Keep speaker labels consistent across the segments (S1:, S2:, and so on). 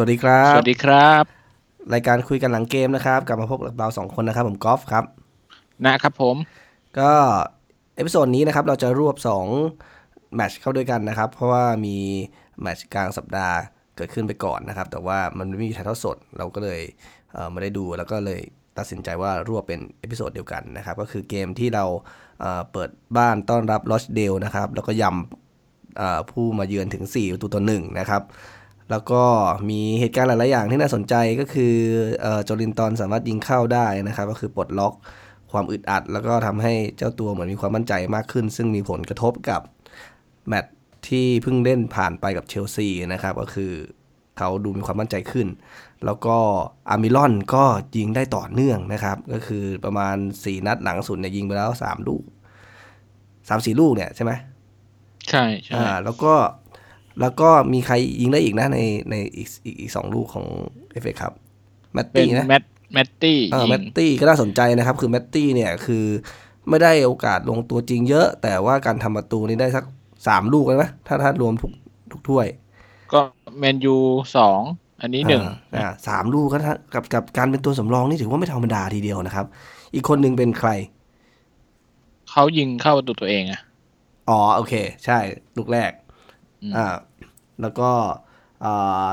S1: วัสดีครับ
S2: สวัสดีครับ
S1: รายการคุยกันหลังเกมนะครับ กลับมาพบกับเราสองคนนะครับ ผมกอล์ฟครับ
S2: นะครับผม
S1: ก็ episode นี้นะครับ เราจะรวบ2แมตช์เข้าด้วยกันนะครับ เพราะว่ามีแมตช์กลางสัปดาห์เกิดขึ้นไปก่อนนะครับ แต่ว่ามันไม่มีถ่ายทอดสด เราก็เลยเอ่อไม่ได้ดูแล้วก็เลยตัดสินใจว่ารวบเป็น episode เดียวกันนะครับ ก็คือเกมที่เราเอ่อเปิดบ้านต้อนรับลอชเดลนะครับ แล้วก็ยำเอ่อผู้มาเยือนถึง4ประตูต่อหนึ่งนะครับ แล้วก็มีเหตุการณ์หลาย ๆ อย่างที่น่าสนใจก็คือเอ่อโจลินตันสามารถยิงเข้าได้นะครับ ก็คือปลดล็อกความอึดอัด แล้วก็ทำให้เจ้าตัวเหมือนมีความมั่นใจมากขึ้น ซึ่งมีผลกระทบกับแมตช์ที่เพิ่งเล่นผ่านไปกับเชลซีนะครับ ก็คือเขาดูมีความมั่นใจขึ้น แล้วก็อามิลอนก็ยิงได้ต่อเนื่องนะครับ ก็คือประมาณ 4 นัดหลังสุดเนี่ยยิงไปแล้ว 3 ลูก 3-4 ลูกเนี่ยใช่ไหม
S2: ใช่ใช่
S1: อ่าแล้วก็ แล้วก็มีใครยิงได้อีกนะในในอีกอีกอีกสองลูกของเอฟเอครับแมต
S2: เป็น
S1: ตี้นะ
S2: แมตแมตตี้
S1: เออ
S2: ยิ
S1: แม
S2: ง
S1: ตตี้ก็น่าสนใจนะครับ คือแมตตี้เนี่ยคือไม่ได้โอกาสลงตัวจริงเยอะ แต่ว่าการทำประตูนี่ได้สักสามลูกเลยไหมถ้าถ้ารวมทุกทุกถ้วย
S2: ก็แมนยูสองอันนี้หนึ่ง
S1: อ่าอ่าสามลูกก็ถ้ากับกับการเป็นตัวสำรองนี่ถือว่าไม่ธรรมดาทีเดียวนะครับ อีกคนหนึ่งเป็นใคร
S2: เขายิงเข้าประตูตัวเองอะ
S1: อ๋อโอเค ใช่ ลูกแรก
S2: อืม
S1: อ่าแล้วก็อ่า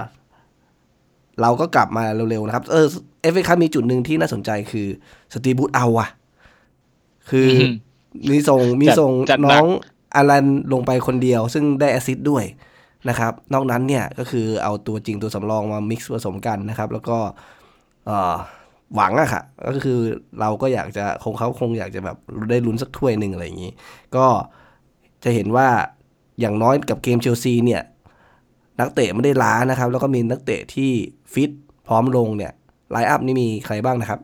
S1: เราก็กลับมาเร็วๆนะครับ เออเอฟเอคัพมีจุดหนึ่งที่น่าสนใจคือสตีฟบรูซเอาอะคืออ
S2: ม
S1: มีส่งมี
S2: จัด
S1: ส่ง
S2: จัดหนัก
S1: น้องอารันลงไปคนเดียว ซึ่งได้ assist ด้วยนะครับ นอกนั้นเนี่ยก็คือเอาตัวจริงตัวสำรองมา mix ผสมกันนะครับ แล้วก็เอ่อหวังอะค่ะ ก็คือเราก็อยากจะคงเขาคงอยากจะแบบได้ลุ้นสักถ้วยหนึ่งอะไรอย่างนี้ ก็จะเห็นว่า อย่างน้อยกับเกมเชลซีเนี่ยนักเตะไม่ได้ล้านะครับ แล้วก็มีนักเตะที่ฟิตพร้อมลงเนี่ยไลน์อัพนี่มีใครบ้างนะครับ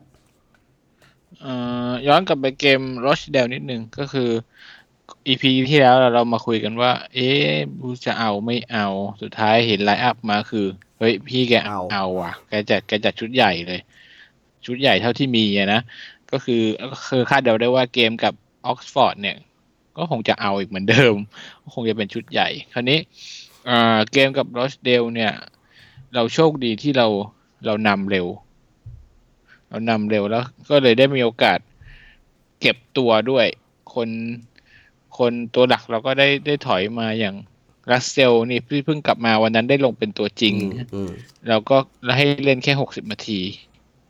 S2: เอ่อย้อนกลับไปเกมรอชเดลนิดนึงก็คือ EP ที่แล้วเรามาคุยกันว่า เอ๊ะบูจะเอาไม่เอาสุดท้ายเห็นไลน์อัพมาคือ เฮ้ย พี่แก
S1: เอา
S2: เอาอะ แกจัดแกจัดชุดใหญ่เลย ชุดใหญ่เท่าที่มีอะนะ ก็คือก็คือคาดเดาได้ว่าเกมกับออกซฟอร์ดเนี่ย ก็คงจะเอาอีกเหมือนเดิมก็คงจะเป็นชุดใหญ่ คราวนี้เอ่อเกมกับรอชเดลเนี่ย เราโชคดีที่เราเรานำเร็ว เรานำเร็วแล้ว ก็เลยได้มีโอกาสเก็บตัวด้วย คนคนตัวหลักเราก็ได้ได้ถอยมาอย่างรัสเซลนี่ที่เพิ่งกลับมาวันนั้นได้ลงเป็นตัวจริง
S1: อืม
S2: เราก็แล้วให้เล่นแค่หกสิบนาที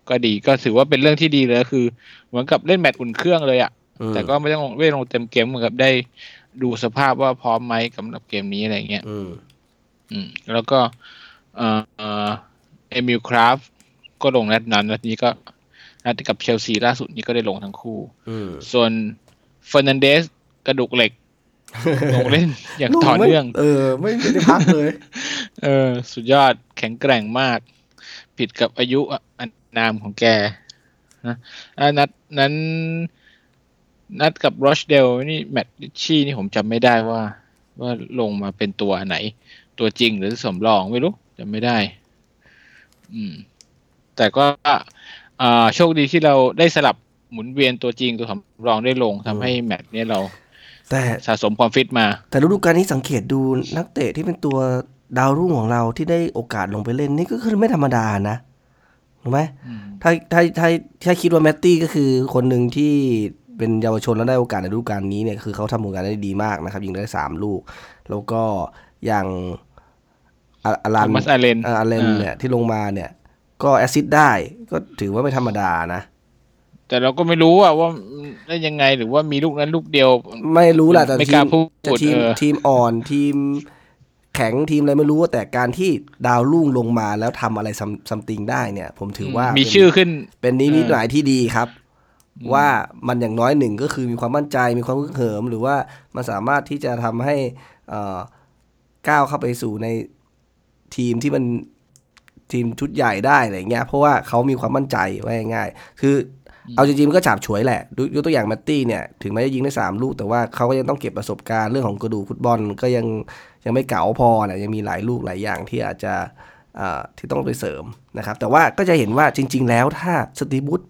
S2: ก็ดีก็ถือว่าเป็นเรื่องที่ดีเลยคือ เหมือนกับเล่นแมตช์อุ่นเครื่องเลยอะ
S1: อืม
S2: แต่ก็ไม่ต้องลงไม่ลงเต็มเกมเหมือนกับได้ดูสภาพว่าพร้อมไหมสำหรับเกมนี้อะไรเงี้ย
S1: อืม
S2: อืม แล้วก็ เอ่อเอมิลคราฟก็ลงนัดนั้นนัดนี้ก็นัดกับเชลซีล่าสุดนี้ก็ได้ลงทั้งคู่
S1: อืม
S2: ส่วนเฟอร์นันเดสกระดูกเหล็กลงเล่นอย่าง
S1: ลูก
S2: ต่อ
S1: ไม่
S2: เนื่อง
S1: เออไม่ไม่ได้พักเลย
S2: เออ สุดยอดแข็งแกร่งมาก ผิดกับอายุอันนามของแกนะอ่านัดนั้น นัดกับรอชเดลนี่แมตติชชี่นี่ผมจำไม่ได้ว่า ว่าลงมาเป็นตัวไหน ตัวจริงหรือสำรองไม่รู้จำไม่ได้ อืม แต่ก็อ่าโชคดีที่เราได้สลับหมุนเวียนตัวจริงตัวสำรองได้ลงทำให้แมตช์เนี้ยเรา
S1: แต่
S2: สะสมความฟิตมา
S1: แต่ฤดูกาลนี้สังเกตดูนักเตะที่เป็นตัวดาวรุ่งของเราที่ได้โอกาสลงไปเล่นนี่ก็คือไม่ธรรมดานะถูกไหม
S2: อืม
S1: ถ้าถ้าถ้าถ้าคิดว่าแมตตี้ก็คือคนหนึ่งที่ เป็นเยาวชนแล้วได้โอกาสในฤดูกาลนี้เนี่ยคือเขาทำผลงานได้ดีมากนะครับยิงได้สามลูก แล้วก็อย่างอาอารัน
S2: Thomas Allen
S1: อาอาเลน
S2: อ่า
S1: เนี่ยที่ลงมาเนี่ย ก็แอสซิสต์ได้ก็ถือว่าไม่ธรรมดานะ
S2: แต่เราก็ไม่รู้อะว่าได้ยังไงหรือว่ามีลูกนั้นลูกเดียว
S1: ไม่รู้แหละแต่
S2: ไม่
S1: ที
S2: กล้ามพูด
S1: จะทีม
S2: เออ
S1: ทีมอ่อนทีมแข็งทีมอะไรไม่รู้แต่การที่ดาวรุ่งลงมาแล้วทำอะไรซัมติงได้เนี่ย ผมถือว่า
S2: มี
S1: เป็น
S2: ชื่อขึ้น
S1: เป็นนิมิต
S2: เออ
S1: หมายที่ดีครับ ว่ามันอย่างน้อยหนึ่งก็คือมีความมั่นใจมีความฮึกเหิม หรือว่ามันสามารถที่จะทำให้เอ่อก้าวเข้าไปสู่ในทีมที่มันทีมชุดใหญ่ได้อะไรเงี้ยเพราะว่าเขามีความมั่นใจไว้ง่ายๆคือเอาจริงๆมันก็ฉาบฉวยแหละดูยกตัวอย่างแมตตี้เนี่ยถึงแม้จะยิงได้สามลูก แต่ว่าเขาก็ยังต้องเก็บประสบการณ์เรื่องของกระดูกฟุตบอลก็ยังยังไม่เก๋าพอนะยังมีหลายลูกหลายอย่างที่อาจจะอ่าที่ต้องไปเสริมนะครับแต่ว่าก็จะเห็นว่าจริง ๆ แล้วถ้าสตีบูธ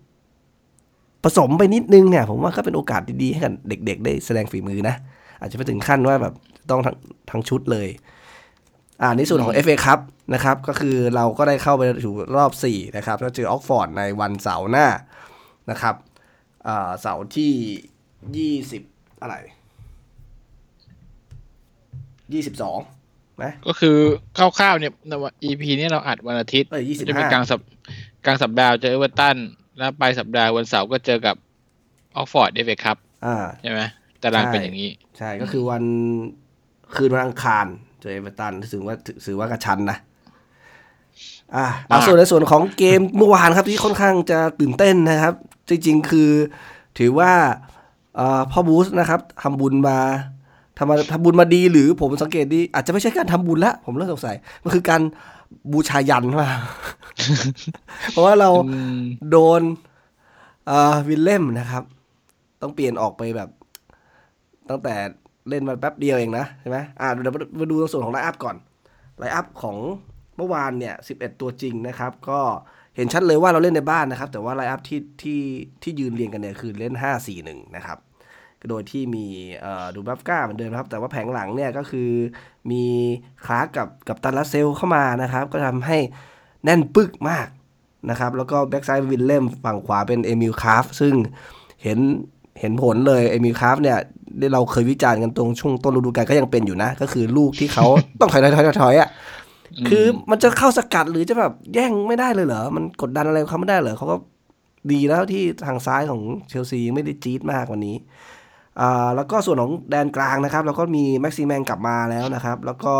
S1: ผสมไปนิดนึงเนี่ยผมว่าก็เป็นโอกาสดีๆให้กับเด็ก ๆ ได้แสดงฝีมือนะ อาจจะไปถึงขั้นว่าแบบต้องทั้งทั้งชุดเลย อ่าในส่วนของ FA ครับนะครับ ก็คือเราก็ได้เข้าไปสู่รอบ 4 นะครับแล้วเจอออกฟอร์ดในวันเสาร์หน้านะครับอ่าเสาร์ที่ 20 อะไร 22ไหม
S2: ก็คือคร่าวๆเนี่ยในวัน EP นี้เราอัดวันอาทิตย์
S1: เอ้ย25
S2: จะเป็นกลางสัปกลางสัปดาห์เจอเอเวอร์ตัน แล้วปลายสัปดาห์วันเสาร์ก็เจอกับอ็อกซ์ฟอร์ดเอฟเอครับ
S1: อ่า
S2: ใช่ไหมตาราง
S1: ใช่
S2: เป็นอย่างนี้
S1: ใช่ก็คือวันคืนวันอังคารเจอเอเวอร์ตันถือว่าถือว่ากระชั้นนะอ่าเอา
S2: มาก
S1: ส่วนในส่วนของเกมเมื่อวานครับที่ค่อนข้างจะตื่นเต้นนะครับ จริงๆคือถือว่าเอ่อพ่อบรูซนะครับทำบุญมาทำมาทำบุญมาดีหรือผมสังเกตดีอาจจะไม่ใช่การทำบุญละผมเริ่มสงสัยมันคือการ บูชายัญมาเพราะว่าเรา
S2: อืม
S1: โดนเอ่อวิลเล่มนะครับ ต้องเปลี่ยนออกไปแบบ ตั้งแต่เล่นมาแป๊บเดียวเองนะใช่ไหมอ่าเดี๋ยวมามาดูส่วนของ line-up ก่อน line-up ของเมื่อวานเนี่ย 11 ตัวจริงนะครับ ก็เห็นชัดเลยว่าเราเล่นในบ้านนะครับ แต่ว่า line-up ที่ที่ที่ยืนเรียงกันเนี่ยคือเล่น 5-4-1 นะครับ โดยที่มีเอ่อดูบราฟก้าเหมือนเดิมนะครับ แต่ว่าแผงหลังเนี่ยก็คือมีคลาร์กกับกัปตันลาสเซลล์เข้ามานะครับ ก็ทำให้แน่นปึกมากนะครับ แล้วก็แบ็กซ้ายวิลเล่มฝั่งขวาเป็นเอมิลคราฟท์ซึ่งเห็นเห็นผลเลยเอมิลคราฟท์เนี่ยได้เราเคยวิจารณ์กันตรงช่วงต้นฤดูกาลก็ยังเป็นอยู่นะ ก็คือลูกที่เขาต้องถอยถอยถอยถอยอะคือมันจะเข้าสกัดหรือจะแบบแย่งไม่ได้เลยเหรอ มันกดดันอะไรเขาไม่ได้เหรอเขาก็ดีแล้วที่ทางซ้ายของเชลซีไม่ได้จี๊ดมากวันนี้ อ่าแล้วก็ส่วนของแดนกลางนะครับ แล้วก็มีแม็กซิแมงกลับมาแล้วนะครับ แล้วก็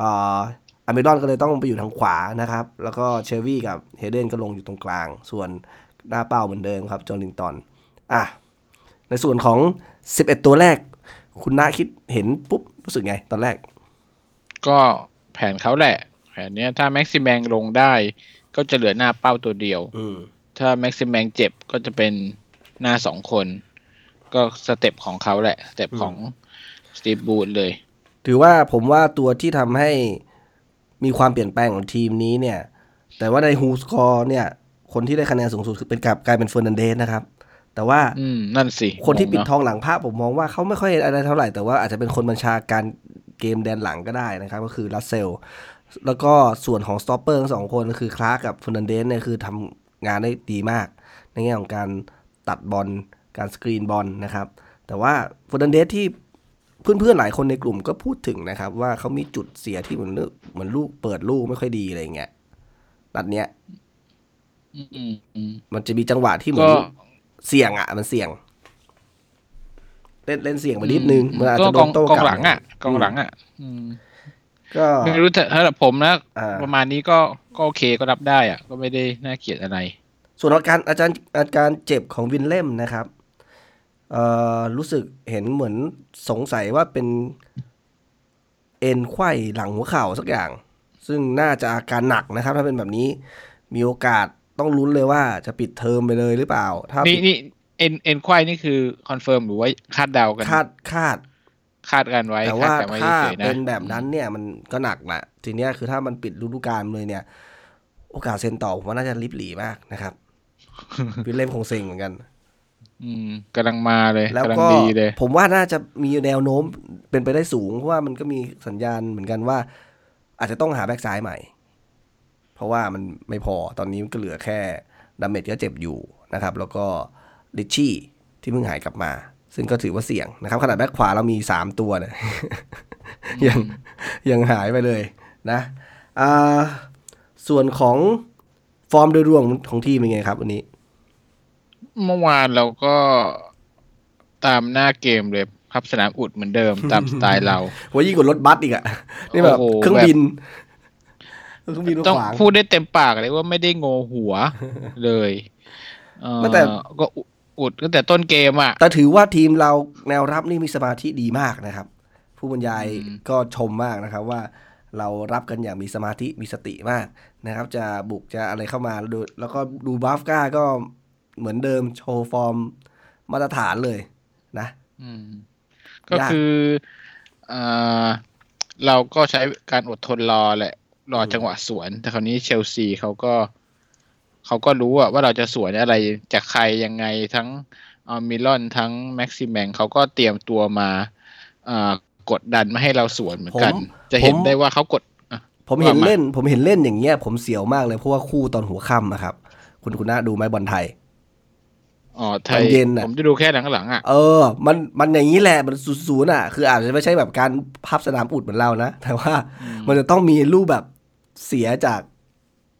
S1: อ่าอัลมิรอนก็เลยต้องไปอยู่ทางขวานะครับ แล้วก็เชลวี่กับเฮเดนก็ลงอยู่ตรงกลาง ส่วนหน้าเป้าเหมือนเดิมครับจอร์ลิงตันอะในส่วนของ 11 ตัวแรก คุณน้าคิดเห็นปุ๊บ รู้สึกไงตอนแรก
S2: ก็แผนเขาแหละ แผนเนี้ยถ้าแม็กซิแมงลงได้ ก็จะเหลือหน้าเป้าตัวเดียว
S1: อืม
S2: ถ้าแม็กซิแมงเจ็บก็จะเป็นหน้าสองคน ก็ step ของเขาแหละ step ของสตีฟ บรูซเลย
S1: ถือว่าผมว่าตัวที่ทำให้มีความเปลี่ยนแปลงของทีมนี้เนี่ย แต่ว่าใน WhoScored เนี่ย คนที่ได้คะแนนสูงสุดคือเป็นกลับกลายเป็นเฟอร์นันเดสนะครับ แต่ว่า
S2: อืมนั่นสิ
S1: คนที่ปิด
S2: งง
S1: ทองหลังภาพผมมองว่าเขาไม่ค่อยอะไรเท่าไหร่ แต่ว่าอาจจะเป็นคนบัญชาการเกมแดนหลังก็ได้นะครับ ก็คือลาสเซลส์ แล้วก็ส่วนของ stopper ทั้งสองคนก็คือคลาร์กกับเฟอร์นันเดสเนี่ยคือทำงานได้ดีมาก ในแง่ของการตัดบอล การสกรีนบอลนะครับ แต่ว่าเฟอร์นันเดสที่เพื่อนๆหลายคนในกลุ่มก็พูดถึงนะครับ ว่าเขามีจุดเสียที่เหมือนเหมือนลูกเปิดลูกไม่ค่อยดีอะไรอย่างเงี้ยนัดเนี้ย
S2: อืมอืมอืม
S1: มันจะมีจังหวะที่เหมือน
S2: ก็
S1: เสี่ยงอะ มันเสี่ยง เล่นเล่นเสี่ยงไปนิดนึงมันอาจ
S2: ก็
S1: จะโด
S2: กอนง
S1: โต้
S2: ก
S1: ก
S2: อง
S1: ลับ
S2: หลังอะกองหลังอะอืม
S1: ก็
S2: ไม่รู้แต่ถ้าผมนะ
S1: อ่า
S2: ประมาณนี้ก็ก็โอเคก็รับได้อะ ก็ไม่ได้น่าเกลียดอะไร
S1: ส่วนอาการอาจารย์อาการเจ็บของวินเล่มนะครับเอ่อ รู้สึกเห็นเหมือนสงสัยว่าเป็นเอ็นไขว้หลังหัวเข่าสักอย่าง ซึ่งน่าจะอาการหนักนะครับ ถ้าเป็นแบบนี้มีโอกาสต้องลุ้นเลยว่าจะปิดเทอมไปเลยหรือเปล่า ถ้า
S2: นี่นี่เอ็นเอ็นควายนี่คือconfirm หรือว่าคาดเดากัน
S1: คาดคาด
S2: คาดกันไว้
S1: แต่
S2: คา
S1: ว่า
S2: ดกันไว้
S1: ถ้า
S2: เฉยๆนะ
S1: เป็นแบบนั้นเนี่ยมันก็หนักแหละทีเนี้ยคือถ้ามันปิดฤดูกาลเลยเนี่ย โอกาสเซ็นต่อผมว่าน่าจะริบหรี่มากนะครับวิลเล่มคงเซ็งเหมือนกัน
S2: อืมกำลังมาเลย
S1: แล้ว
S2: กำลัง
S1: ก็
S2: ดีเลย
S1: ผมว่าน่าจะมีแนวโน้มเป็นไปได้สูงเพราะว่ามันก็มีสัญญาณเหมือนกันว่า อาจจะต้องหาแบ็กซ้ายใหม่ เพราะว่ามันไม่พอตอนนี้มันก็เหลือแค่ดัมเมตต์ก็เจ็บอยู่นะครับ แล้วก็ริตชี่ที่เพิ่งหายกลับมา ซึ่งก็ถือว่าเสี่ยงนะครับ ขนาดแบ็กขวาเรามีสามตัวเนี่ยยังยังหายไปเลยนะอ่าส่วนของฟอร์มโดยรวมของทีมเป็นไงครับวันนี้
S2: เมื่อวานเราก็ตามหน้าเกมเลยพับสนามอุดเหมือนเดิมตามสไตล์เรา
S1: ว่ายิ่งกว่ารถบัสอีกอะนี่แบบ
S2: โอ้โห
S1: เครื่องบินเครื่องบินมา
S2: ต้อง
S1: ขวาง
S2: พูดได้เต็มปากเลยว่าไม่ได้โงหัวเลยเอ่อ
S1: ไม่แต่
S2: ก็อุดตั้งแต่ต้นเกมอะ
S1: แต่ถือว่าทีมเราแนวรับนี่มีสมาธิดีมากนะครับ ผู้บรรยาย
S2: อืม
S1: ก็ชมมากนะครับว่าเรารับกันอย่างมีสมาธิมีสติมากนะครับ จะบุกจะอะไรเข้ามาแล้วดูแล้วก็ดูบาฟก้าก็ เหมือนเดิมโชว์ฟอร์มมาตรฐานเลยนะ
S2: อืมก็
S1: ยาก
S2: คือเอ่อเราก็ใช้การอดทนรอแหละ รอจังหวะสวน แต่คราวนี้เชลซีเขาก็เขาก็รู้อะว่าเราจะสวนอะไรจากใครยังไงทั้งอมิลอนทั้งแม็กซิแมงเขาก็เตรียมตัวมาเอ่อกดดันไม่ให้เราสวนเหมือนกัน
S1: ผม
S2: จะเห็น
S1: ผม
S2: ได้ว่าเขากด
S1: ผมเห็น
S2: ว่ามา
S1: เล่น ผมเห็นเล่นอย่างเงี้ย ผมเสียวมากเลยเพราะว่าคู่ตอนหัวค่ำอะครับ คุณคุณน่าดูไหมบอลไทย
S2: อ๋อไท
S1: ต
S2: ย
S1: อนเย็นน่ะ
S2: ผมจะดูแค่หลังๆอะ
S1: เออ มันมันอย่างนี้แหละมันศูนย์ๆอะ คืออาจจะไม่ใช่แบบการพับสนามอุดเหมือนเรานะ แต่ว่ามันจะต้องมีรูปแบบเสียจาก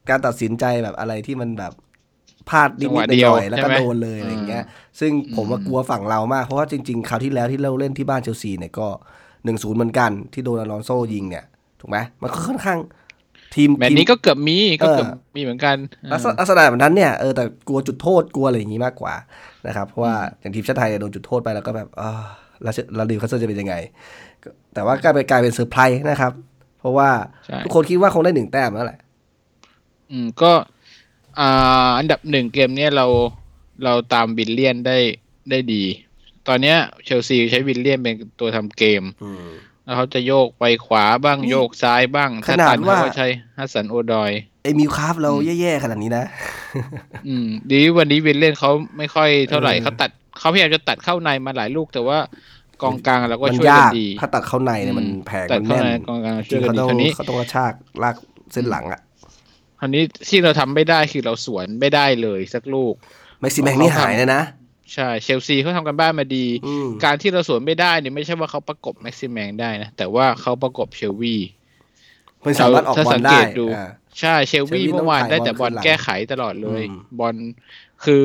S1: การตัดสินใจแบบอะไรที่มันแบบพลาดนิด
S2: จังหวะ
S1: ๆ
S2: เดียว
S1: หน่อยๆแล้วก็
S2: ใช่ไหม
S1: โดนเลยอะไรอย่างเงี้ย
S2: อืม
S1: ซึ่งผมว่ากลัวฝั่งเรามาก เพราะว่าจริงๆคราวที่แล้วที่เราเล่นที่บ้านเชลซีเนี่ยก็หนึ่งศูนย์เหมือนกันที่โดนอลอนโซยิงเนี่ย ถูกไหมมันก็ค่อนข้าง ทีม
S2: แมตช์
S1: ทีม
S2: นี้ก็เกือบมีก็เกือบ
S1: เออ
S2: มีเหมือนกัน
S1: ลักษณะลักษณะแบบนั้นเนี่ยเออแต่กลัวจุดโทษกลัวอะไรอย่างนี้มากกว่านะครับเพราะว่าอย่างทีมชาติไทยโดนจุดโทษไปแล้วก็แบบเออแล้วเราดิวคัสเซอร์จะเป็นยังไงก็แต่ว่ากลายเป็นกลายเป็นเซอร์ไพรส์นะครับ เพราะว่า
S2: ใช่
S1: ทุกคนคิดว่าคงได้หนึ่งแต้มแล้วแหละ
S2: อืมก็อ่าอันดับหนึ่งเกมเนี้ยเราเราตามวิลเลียนได้ได้ดี ตอนเนี้ยเชลซีใช้วิลเลียนเป็นตัวทำเกม แล้วเขาจะโยกไปขวาบ้าง
S1: นี่
S2: โยกซ้ายบ้าง
S1: ข
S2: ถ้า
S1: นาด
S2: ตันเขา
S1: ว่า
S2: ก็ใช้ฮัสสันโอดอย
S1: ไอ้มิวคราฟเราแย่ๆขนาดนี้นะ
S2: อืม ดีวันนี้วิลเลียนเขาไม่ค่อยเท่าไหร่
S1: เออ
S2: เขาตัดเขาพยายามจะตัดเข้าในมาหลายลูกแต่ว่ากองกลางเราก็
S1: มัน
S2: ช่วยกั
S1: ยานก
S2: ดี
S1: ถ้าตัดเข้าในเนี่ยมันแผง
S2: ตัด
S1: มัน
S2: เข้า
S1: แน่น
S2: ในกองกลาง
S1: จริ
S2: ช่วย
S1: ง
S2: กัน
S1: เขา
S2: ดี
S1: ต้อง
S2: คราวนี้
S1: เขาต้องกระชากลากเส้นหลังอะ
S2: คราวนี้ที่เราทำไม่ได้คือเราสวนไม่ได้เลยสักลูก
S1: แม็กซิแมงนี่หายเลยนะ
S2: ใช่เชลซีเขาทำกันบ้านมาดี
S1: อืม
S2: การที่เราสวนไม่ได้เนี่ยไม่ใช่ว่าเขาประกบแม็กซิแมงได้นะ แต่ว่าเขาประกบเชลวี
S1: มันสามารถออก
S2: ถ้า
S1: บอ
S2: สั
S1: ล
S2: ง
S1: ได้
S2: เกตดู
S1: อ่า
S2: ใช่เชลวี
S1: เชลวี
S2: เมื่อวาน
S1: ต้อง
S2: ได้
S1: ถ่าย
S2: แต่
S1: บบอ
S2: อ
S1: ล
S2: ล
S1: ขึ้นหลัง
S2: แก้ไขตลอดเลย
S1: อืม
S2: บอลคือ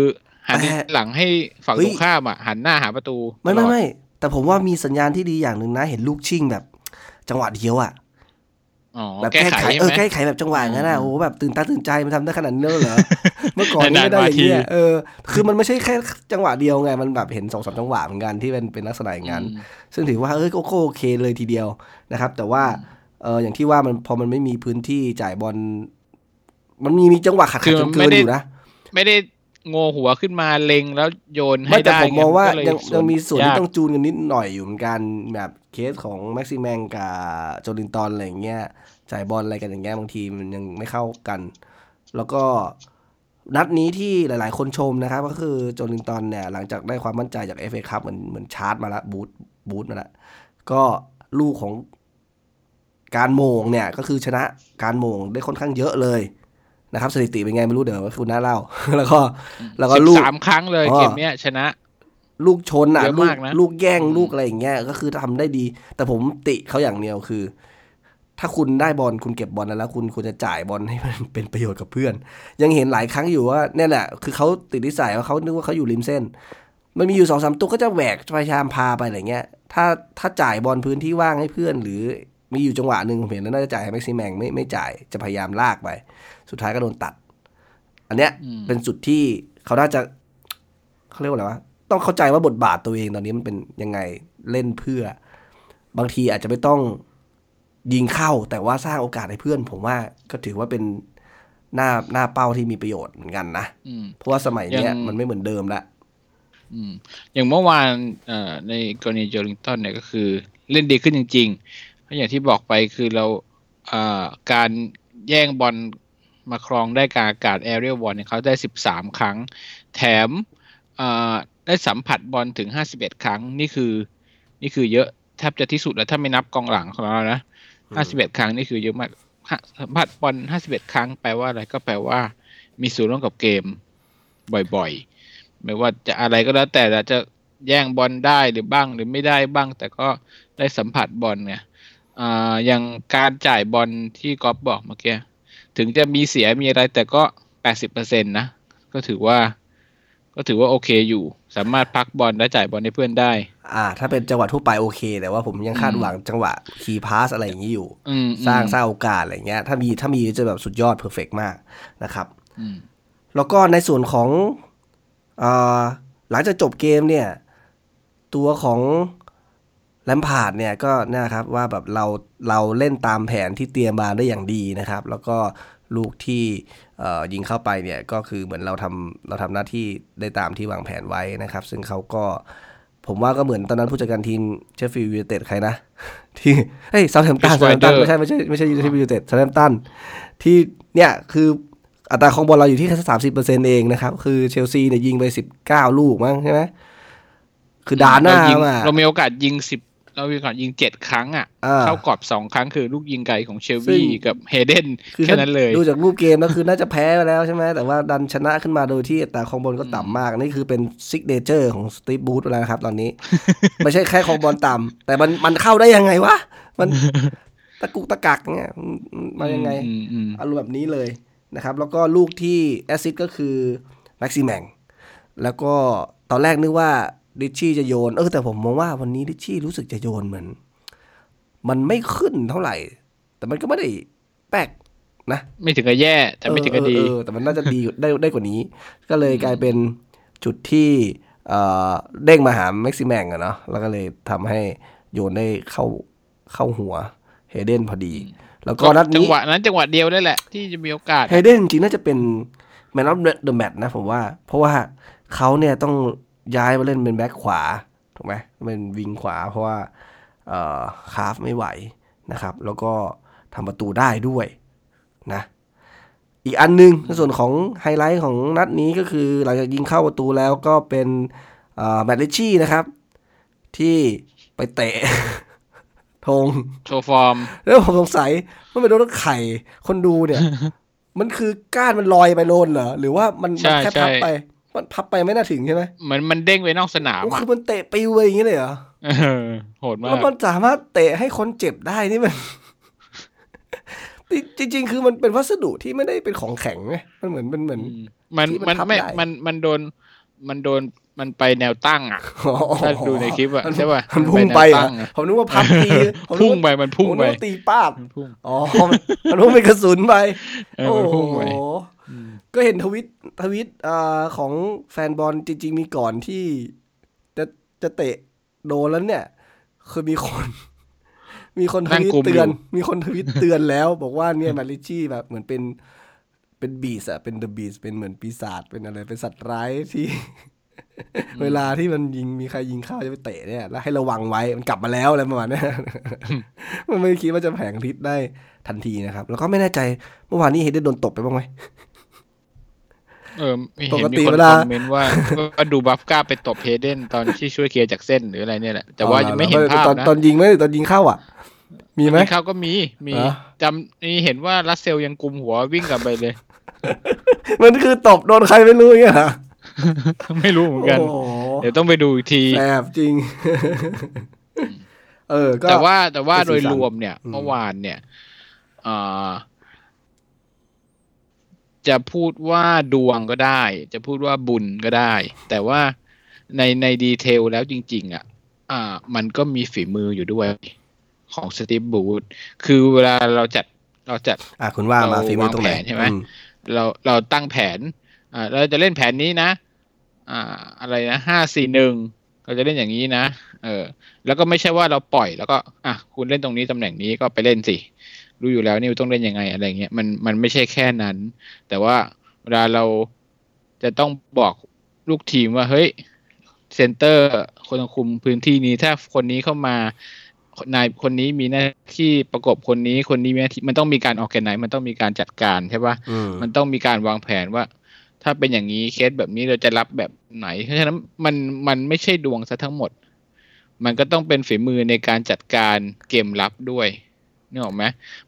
S2: หัน
S1: แต่
S2: หลังให้ฝั่ง
S1: เฮ้
S2: ต
S1: ย
S2: รงข้ามอะหันหน้าหาประตู
S1: ไม่
S2: ตล
S1: ไม่
S2: อด
S1: ไม่แต่ผมว่ามีสัญญาณที่ดีอย่างหนึ่งนะ เห็นลูกชิ่งแบบ จังหวะเดียวอะ
S2: อ๋อ
S1: แบบ
S2: แก้
S1: แก้
S2: ไข
S1: ไข
S2: ใช่
S1: เออ
S2: ไหม
S1: แก้ไขแบบจังหวะอย่างนั้นอะ
S2: อืม
S1: โอ้โหแบบตื่นตาตื่นใจมันทำได้ขนาดนี้เลยเหรอ เมื่อก่อนนี่
S2: นาน
S1: ไม่ได้อย่างเงี้ย
S2: มาที
S1: เออคือมันไม่ใช่แค่จังหวะเดียวไงมันแบบเห็นสองสามจังหวะเหมือนกันที่เป็นเป็นลักษณะอย่างนั้น
S2: อืม
S1: ซึ่งถือว่าเอ้ยก็ก็โอเคเลยทีเดียวนะครับ แต่ว่าเอออย่างที่ว่ามันพอมันไม่มีพื้นที่จ่ายบอลมันมีมีจังหวะขัด
S2: คื
S1: ขัด
S2: อ
S1: จ
S2: มันนไม่ได้
S1: เกินอยู่นะ
S2: ไม่ได้โงหัวขึ้นมาเล็งแล้วโยนให้
S1: ไม่แต่
S2: ได้
S1: ผมมองว่า
S2: ไก็เล
S1: ยัง
S2: สว
S1: ยังมีส่วนที่
S2: ยาก
S1: ต้องจูนกันนิดหน่อยอยู่เหมือนกันแบบเคสของแม็กซิแมงกับโจลินตันอะไรอย่างเงี้ยจ่ายบอลอะไรกันอย่างเงี้ยบางทีมันยังไม่เข้ากัน แล้วก็ นัดนี้ที่หลาย ๆ คนชมนะครับ ก็คือโจลินตันเนี่ยหลังจากได้ความมั่นใจจากเอฟเอคัพเหมือนเหมือนชาร์จมาแล้วบูทบูทมาแล้วก็ลูกของการโมงเนี่ยก็คือชนะการโมงได้ค่อนข้างเยอะเลยนะครับสถิติเป็นไงไม่รู้เดี๋ยวคุณน้าเล่า แล้วก็แล้วก็
S2: สิบ
S1: ลูก
S2: สามครั้งเลย
S1: อ๋อ
S2: เกมเนี้ยชนะ
S1: ลูกชนอะ
S2: เยอะ
S1: ลูก
S2: มากนะ
S1: ลูกแย่ง
S2: อืม
S1: ลูกอะไรอย่างเงี้ยก็คือทำได้ดี แต่ผมติเขาอย่างเดียวคือ ถ้าคุณได้บอลคุณเก็บบอลแล้วคุณควรจะจ่ายบอลให้มันเป็นประโยชน์กับเพื่อน ยังเห็นหลายครั้งอยู่ว่าเนี่ยแหละคือเขาติดนิสัยว่าเขานึกว่าเขาอยู่ริมเส้น มันมีอยู่สองสามตัวก็จะแหวกพยายามพาไปอะไรเงี้ยถ้าถ้าจ่ายบอลพื้นที่ว่างให้เพื่อน หรือมีอยู่จังหวะหนึ่งผมเห็นแล้วน่าจะจ่ายให้แม็กซิแมงไม่ไม่จ่ายจะพยายามลากไป สุดท้ายก็โดนตัด อันเนี้ย
S2: อืม
S1: เป็นจุดที่เขาน่าจะเขาเรียกว่าอะไรวะต้องเข้าใจว่าบทบาทตัวเองตอนนี้มันเป็นยังไงเล่นเพื่อ บางทีอาจจะไม่ต้อง ยิงเข้าแต่ว่าสร้างโอกาสให้เพื่อน ผมว่าก็ถือว่าเป็นหน้าหน้าเป้าที่มีประโยชน์เหมือนกันนะ
S2: อืม
S1: เพราะว่าสมัยเนี้ย
S2: ยัง
S1: มันไม่เหมือนเดิมละ
S2: อืมอย่างเมื่อวานเอ่อในกรณีโจลิงตันเนี่ยก็คือเล่นดีขึ้นจริงๆเพราะอย่างที่บอกไปคือเราเอ่อการแย่งบอลมาครองได้กลางอากาศแอเรียลบอลเนี่ยเขาได้สิบสามครั้ง แถมเอ่อได้สัมผัสบอลถึงห้าสิบเอ็ดครั้งนี่คือ นี่คือเยอะแทบจะที่สุดแล้วถ้าไม่นับกองหลังของเรานะ ห้าสิบเอ็ดครั้งนี่คือเยอะมากสัมผัสบอลห้าสิบเอ็ดครั้งแปลว่าอะไรก็แปลว่า มีส่วนร่วมกับเกม บ่อยๆ ไม่ว่าจะอะไรก็แล้วแต่ละจะแย่งบอลได้หรือบ้างหรือไม่ได้บ้าง แต่ก็ได้สัมผัสบอลเนี่ยอย่างการจ่ายบอลที่ก๊อฟบอกเมื่อกี้ถึงจะมีเสียมีอะไรแต่ก็แปดสิบเปอร์เซ็นต์นะ ก็ถือว่า ก็ถือว่าโอเคอยู่ สามารถพักบอลและจ่ายบอลให้เพื่อนได้
S1: อ่า ถ้าเป็นจังหวะทั่วไปโอเค แต่ว่าผมยังคาด
S2: อืม
S1: หวังจังหวะ key pass อะไรอย่างนี้อยู่
S2: อืม
S1: สร้าง
S2: อืม
S1: สร้างโอกาสอะไรเงี้ย ถ้ามีถ้ามีจะแบบสุดยอด perfect มากนะครับ
S2: อืม
S1: แล้วก็ในส่วนของเออหลังจากจบเกมเนี่ย ตัวของแลมพาร์ดเนี่ยก็เนะครับว่าแบบเราเราเล่นตามแผนที่เตรียมมาได้อย่างดีนะครับ แล้วก็ลูกที่เอ่อ ยิงเข้าไปเนี่ยก็คือเหมือนเราทำเราทำหน้าที่ได้ตามที่วางแผนไว้นะครับ ซึ่งเขาก็ผมว่าก็เหมือนตอนนั้นผู้จัดการทีมเชฟฟิลด์ยูไนเต็ดใครนะ ที่เฮ้ยเซาแฮมตัน
S2: Chris
S1: เซาแฮมตัน
S2: Wilder
S1: ไม่ใช่ไม่ใช่ไม่ใช่เชฟฟิลด์ยูไนเต็ดเซาแฮมตันที่เนี่ยคืออัตราของบอลเราอยู่ที่แค่สามสิบเปอร์เซ็นต์เองนะครับ คือเชลซีเนี่ยยิงไปสิบเก้าลูกมั้งใช่ไหมคือด่าหน้า
S2: เรยิง
S1: มา
S2: เรามีโอกาสยิงสิบ เรามีก่อนยิงเจ็ดครั้งอะ
S1: อ่า
S2: เข้ากรอบสองครั้งคือลูกยิงไกลของเชล
S1: ซึ่
S2: วี
S1: ง
S2: กับเฮเดน
S1: คือ
S2: แค่นั้นเลย
S1: ดูจากรูปเกมแล้วคือน่าจะแพ้ไปแล้วใช่ไหมแต่ว่าดันชนะขึ้นมาโดยที่อัตราครองบอลก็ต่ำมาก นี่คือเป็น signature ของสตีฟ บรูซแล้วนะครับตอนนี้ ไม่ใช่แค่ครองบอลต่ำแต่มันมันเข้าได้ยังไงวะ มันตะกุกตะกักเนี่ยมันมายังไง
S2: อืมอืม
S1: อารมณ์แบบนี้เลยนะครับ แล้วก็ลูกที่ assist ก็คือแม็กซิแมงแล้วก็ตอนแรกนึกว่า ริตชี่จะโยน เออแต่ผมมองว่าวันนี้ริตชี่รู้สึกจะโยนเหมือน มันไม่ขึ้นเท่าไหร่ แต่มันก็ไม่ได้แปลกนะ
S2: ไม่ถึงกับแย่แต่ไม่ถึงกับดี
S1: เออเออเออแต่มันน่าจะดีได้ได้กว่านี้ ก็เลยกลายเป็นจุดที่เอ่อเด้งมาหาแม็กซิแมงอะเนาะแล้วก็เลยทำให้โยนได้เข้าเข้าหัวเฮเดนพอดี แล้วก็นัด
S2: จัง
S1: นี้
S2: หวะนั้นจังหวะเดียวนั่นแหละ ที่จะมีโอกาส
S1: เฮเดนจริงๆน่าจะเป็นแมนอ f เดอะแมตนะผมว่า เพราะว่าเขาเนี่ยต้อง ย้ายมาเล่นเป็นแบ็คขวาถูกไหมเป็นวิงขวาเพราะว่าเอ่อคาฟไม่ไหวนะครับ แล้วก็ทำประตูได้ด้วยนะอีกอันหนึงในส่วนของไฮไลท์ของนัดนี้ก็คือหลังจากยิงเข้าประตูแล้วก็เป็นแมตต์ ริตชี่นะครับ ที่ไปเตะธง
S2: โชว์ฟอร์ม
S1: แล้วผมสงสัยมันเป็นโดนไข่คนดูเนี่ย มันคือก้านมันลอยไปโลนเหรอ หรือว่ามัน
S2: ใช่
S1: มันแค่
S2: ใช่
S1: พับไป มันพับไปไม่น่าถึงใช่ไหม
S2: เหมือนมันเด้งไปนอกสนาม
S1: โอ้
S2: อะ
S1: คือมันเตะปลิวไปอย่างนี้เลยเหรอ
S2: เออโหดมา
S1: แล้ว
S2: ก
S1: มันสามารถเตะให้คนเจ็บได้นี่มันจริงๆ คือมันเป็นวัสดุที่ไม่ได้เป็นของแข็งไงมันเหมือนเป็นเหมือน
S2: อืมมัน
S1: ที่มัน
S2: มัน
S1: ทับ
S2: ไม่
S1: ได้
S2: มันมันโดนมันโดนมันไปแนวตั้งอะ
S1: อ๋อ
S2: ถ้าดูในคลิปอะ
S1: มัน
S2: ใช่ป่ะ
S1: มันพุ่งไป
S2: มันไปแนวตั้
S1: อะ
S2: งอะ
S1: ผมนึกว่าพับตีผมนึ
S2: พุ่
S1: ก
S2: ง
S1: ว่า
S2: ไปมันพุ่ง
S1: ผม
S2: ไป
S1: นึกว่าตีป้าบ
S2: มันพุ่ง
S1: อ๋อมันพุ่งเป็นกระสุนไป
S2: เออมันพุ่งไป
S1: โอ้โห ก็เห็นทวิตทวิตอ่าของแฟนบอลจริง ๆ มีก่อนที่จะจะเตะโดนแล้วเนี่ย คือมีคน มีคนท
S2: นั่ง
S1: วิต
S2: กลุ่ม
S1: เตือน
S2: อยู่
S1: มีคนทวิตเตือนแล้ว บอกว่าเนี่ยมาริชี่แบบเหมือนเป็นเป็นบีสอะเป็นเดอะบีสเป็นเหมือนปีศาจเป็นอะไรเป็นสัตว์ร้ายที่ เวลาที่มันยิงมีใครยิงเข้าจะไปเตะเนี่ย แล้วให้ระวังไว้มันกลับมาแล้วอะไรประมาณเนี้ยมันไม่คิดว่าจะแผงฤทธิ์ได้ทันทีนะครับ แล้วก็ไม่แน่ใจเมื่อวานนี้เฮดเดนโดนตบไปบ้างไหม
S2: เออมี
S1: ป
S2: เห็น
S1: ก
S2: มี
S1: ติ
S2: คน
S1: เวลา
S2: คอมเมนต์ว่าว่าดูบัฟก้าไปตบเฮเดนตอนที่ช่วยเคลียร์จากเส้นหรืออะไรเนี่ยแหละ แต่ว่ายังไม่เห็นภาพ
S1: ตอน
S2: นะ
S1: ตอนยิงไหมตอนยิงเข้าอะ มีไหม
S2: เขาก็มีมี
S1: เหรอ
S2: จำนี่เห็นว่ารัสเซลยังกุมหัววิ่งกลับไปเลย
S1: มันคือตบโดนใครไม่รู้อย่างเงี้ยเหรอ
S2: ไม่รู้เหมือนกัน
S1: โอ้โห
S2: เดี๋ยวต้องไปดูอีกที
S1: แสบจริง เออก็
S2: แต่ว่าแต่ว่า
S1: เป็น
S2: โด
S1: สี
S2: ย
S1: สัน
S2: รวมเนี่ย
S1: อืม
S2: เมื่อวานเนี่ยอ่า จะพูดว่าดวงก็ได้ จะพูดว่าบุญก็ได้ แต่ว่าในในดีเทลแล้วจริง ๆ อะ อ่า มันก็มีฝีมืออยู่ด้วยของสตีฟบูธคือเวลาเราจัดเราจัด
S1: อะคุณว่ามา
S2: เรา
S1: ฝีมือตรงไหน
S2: วางแผนใช่ไหม
S1: อื
S2: เราเราตั้งแผนอ่าเราจะเล่นแผนนี้นะ อ่า อะไรนะห้าสี่หนึ่งเราจะเล่นอย่างนี้นะเออ แล้วก็ไม่ใช่ว่าเราปล่อยแล้วก็ อะคุณเล่นตรงนี้ตำแหน่งนี้ก็ไปเล่นสิ รู้อยู่แล้วนี่ต้องเล่นยังไงอะไรเงี้ยมันมันไม่ใช่แค่นั้น แต่ว่าเวลาเราจะต้องบอกลูกทีมว่าเฮ้ยเซนเตอร์ คนคุมพื้นที่นี้ถ้าคนนี้เข้ามานายคนนี้มีหน้าที่ประกบคนนี้คนนี้มีหน้าที่มันต้องมีการออกแกนไหนมันต้องมีการจัดการใช่ปะ
S1: อืม
S2: มันต้องมีการวางแผนว่า ถ้าเป็นอย่างนี้เคสแบบนี้เราจะรับแบบไหน เพราะฉะนั้นมันมันไม่ใช่ดวงซะทั้งหมด มันก็ต้องเป็นฝีมือในการจัดการเกมรับด้วย นึกออกไหม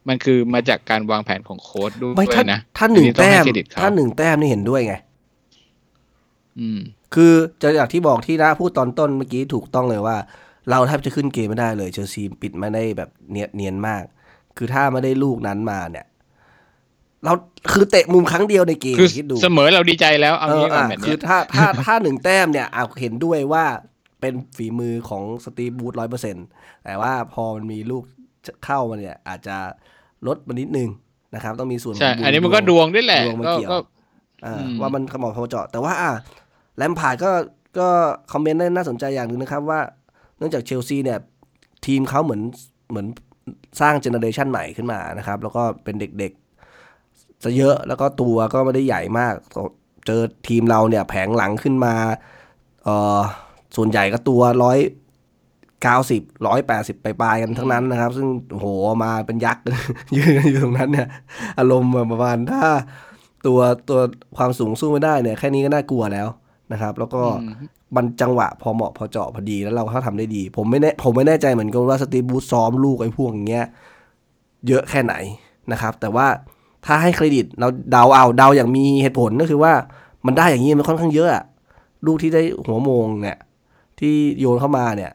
S2: มันคือมาจากการวางแผนของโค้ดด้วย
S1: ไม่ถ้า
S2: นะ
S1: ถ้าหนึ่ง
S2: อั
S1: แต้ม
S2: อให้เครดิตเข
S1: ถ้าหนึ่งแต้มนี่เห็นด้วยไง
S2: อืม
S1: คือจะอย่างที่บอกที่นะพูดตอนต้นเมื่อกี้ถูกต้องเลยว่า เราแทบจะขึ้นเกมไม่ได้เลยเชลซีปิดมาได้แบบเนียนเนียนมาก คือถ้าไม่ได้ลูกนั้นมาเนี่ย เราคือเตะมุมครั้งเดียวในเกม
S2: คือ
S1: คิดดู
S2: เสมอเราดีใจแล้วเอา
S1: เออ
S2: งี้ก่อน
S1: อะ
S2: แบบ
S1: คื
S2: เนี้
S1: อยถ้าถ้าถ้าหนึ่งแต้มเนี่ยเอาเห็นด้วยว่าเป็นฝีมือของสตีฟบูธร้อยเปอร์เซ็นแต่ว่าพอมันมีลูก เข้ามาเนี่ย อาจจะลดมานิดนึงนะครับ ใช่ ต้องมีส่วนข
S2: ใช่
S1: งบุญ
S2: อันนี้มันก็ดวงด้วยแหละ
S1: ดวงมัน
S2: ก็
S1: เกี่ยว
S2: ก็
S1: อ่า
S2: อืม
S1: ว่ามันเหมาะพอเจาะ แต่ว่าอะแลมพาร์ดก็ก็คอมเมนต์ได้น่าสนใจอย่างหนึ่งนะครับ ว่าเนื่องจากเชลซีเนี่ย ทีมเขาเหมือนเหมือนสร้าง generation ใหม่ขึ้นมานะครับ แล้วก็เป็นเด็กๆจะเยอะแล้วก็ตัวก็ไม่ได้ใหญ่มาก เจอทีมเราเนี่ยแผงหลังขึ้นมาเออส่วนใหญ่ก็ตัวร้อย เก้าสิบร้อยแปดสิบปลายๆกันทั้งนั้นนะครับ ซึ่งโอ้โหมาเป็นยักษ์ยืนกันอยู่ตรงนั้นเนี่ย อารมณ์แบบประมาณถ้าตัวตัวความสูงสู้ไม่ได้เนี่ย แค่นี้ก็น่ากลัวแล้วนะครับ แล้วก็
S2: อืม
S1: มันจังหวะพอเหมาะพอเจาะพอดีแล้วเราเขาทำได้ดี ผมไม่แน่ผมไม่แน่ใจเหมือนกันว่าสตีฟบูธซ้อมลูกไอ้พวกอย่างเงี้ยเยอะแค่ไหนนะครับ แต่ว่าถ้าให้เครดิตเราเดาเอาเดาอย่างมีเหตุผลก็คือว่ามันได้อย่างนี้มันค่อนข้างเยอะอะลูกที่ได้หัวโมงเนี่ย ที่โยนเข้ามาเนี่ย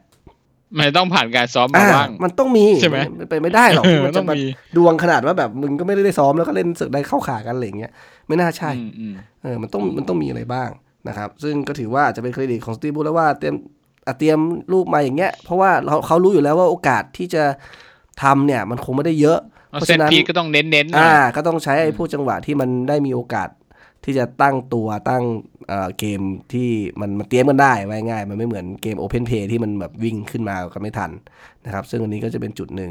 S2: มันต้องผ่านการซ้อมมา
S1: อ่า
S2: บ้าง
S1: มันต้องมี
S2: ใช่ไหม
S1: นเป็นไม่ได้หรอก
S2: เออ
S1: ที่มันจะ
S2: ต้อง
S1: มา
S2: มี
S1: ดวงขนาดว่าแบบมึงก็ไม่ได้ซ้อมแล้วก็เล่นสึกได้เข้าขากันอะไรอย่างเงี้ยไม่น่าใช่
S2: อืมอืม
S1: เออมันต้องมันต้องมีอะไรบ้างนะครับ ซึ่งก็ถือว่าอาจจะเป็นเครดิตของสตีบูแล้วว่าเตรียมอะเตรียมลูกมาอย่างเงี้ย เพราะว่าเราเขารู้อยู่แล้วว่าโอกาสที่จะทำเนี่ย มันคงไม่ได้เยอะ
S2: เอา
S1: เพราะ
S2: เซต
S1: ฉะนั้น
S2: พีก็ต้องเน้นเน้นๆหน่อย
S1: อ่า ก็ต้องใช้ไอ้พวกจังหวะที่มันได้มีโอกาสที่จะตั้งตัวตั้ง เกมที่มันมันเตรียมกันได้ไวง่าย มันไม่เหมือนเกม Open Play ที่มันแบบวิ่งขึ้นมากันไม่ทันนะครับ ซึ่งอันนี้ก็จะเป็นจุดหนึ่ง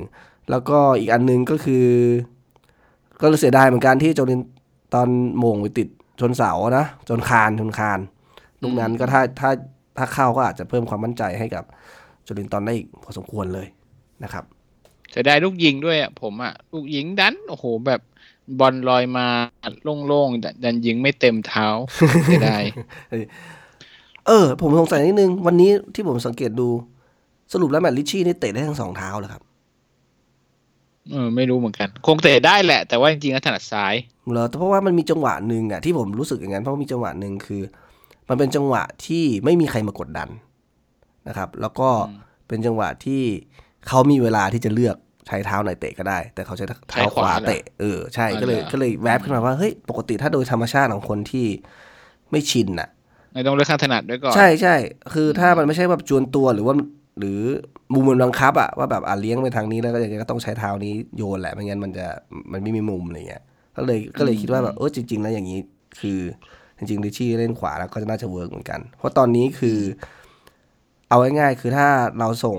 S1: แล้วก็อีกอันหนึงก็คือ ก็เสียดายเหมือนกันที่โจลินตอนโมงไปติดชนเสานะจนคานชนคานลูกนั้นก็ถ้าถ้าถ้าเข้าก็อาจจะเพิ่มความมั่นใจให้กับโจลินตอนได้อีกพอสมควรเลยนะครับ
S2: จะได้ลูกยิงด้วยอะผมอะลูกยิงดันโอ้โหแบบ บอลลอยมาโล่งๆแต่ดันยิงไม่เต็มเท้าจะได้
S1: เออ ผมสงสัยนิดนึง วันนี้ที่ผมสังเกตดู สรุปแล้วแมตต์ลิชชี่นี่เตะได้ทั้งสองเท้าเหรอครับ
S2: เออ ไม่รู้เหมือนกัน คงเตะได้แหละ แต่ว่าจริงๆแล้วถนัดซ้าย
S1: เหรอเพราะว่ามันมีจังหวะหนึ่งอะที่ผมรู้สึกอย่างนั้นเพราะว่ามีจังหวะหนึ่งคือ มันเป็นจังหวะที่ไม่มีใครมากดดันนะครับ แล้วก็
S2: อืม
S1: เป็นจังหวะที่เขามีเวลาที่จะเลือก ใช้เท้าไหนเตะก็ได้ แต่เขาใช้เท้าขวาเตะเออใช่ก็เลย
S2: อ๋อเหรอ
S1: ก็เลยแวบขึ้นมาว่าเฮ้ยปกติถ้าโดยธรรมชาติของคนที่ไม่ชินอะ
S2: ไม่ต้องเลือกข้างถนัดด้วยก่อน
S1: ใช่ใช่คือถ้ามันไม่ใช่แบบจวนตัวหรือว่าหรือมุมมันบังคับอะว่าแบบอะเลี้ยงไปทางนี้แล้วก็อย่างเงี้ยก็ต้องใช้เท้านี้โยนแหละไม่งั้นมันจะมันไม่มีมุมอะไรเงี้ยก็เลยก็เลยคิดว่าแบบเออจริง ๆ แล้วอย่างนี้คือจริงๆลิชชี่เล่นขวาแล้วก็จะน่าจะเวิร์กเหมือนกัน เพราะตอนนี้คือ เอาง่ายๆคือถ้าเราส่ง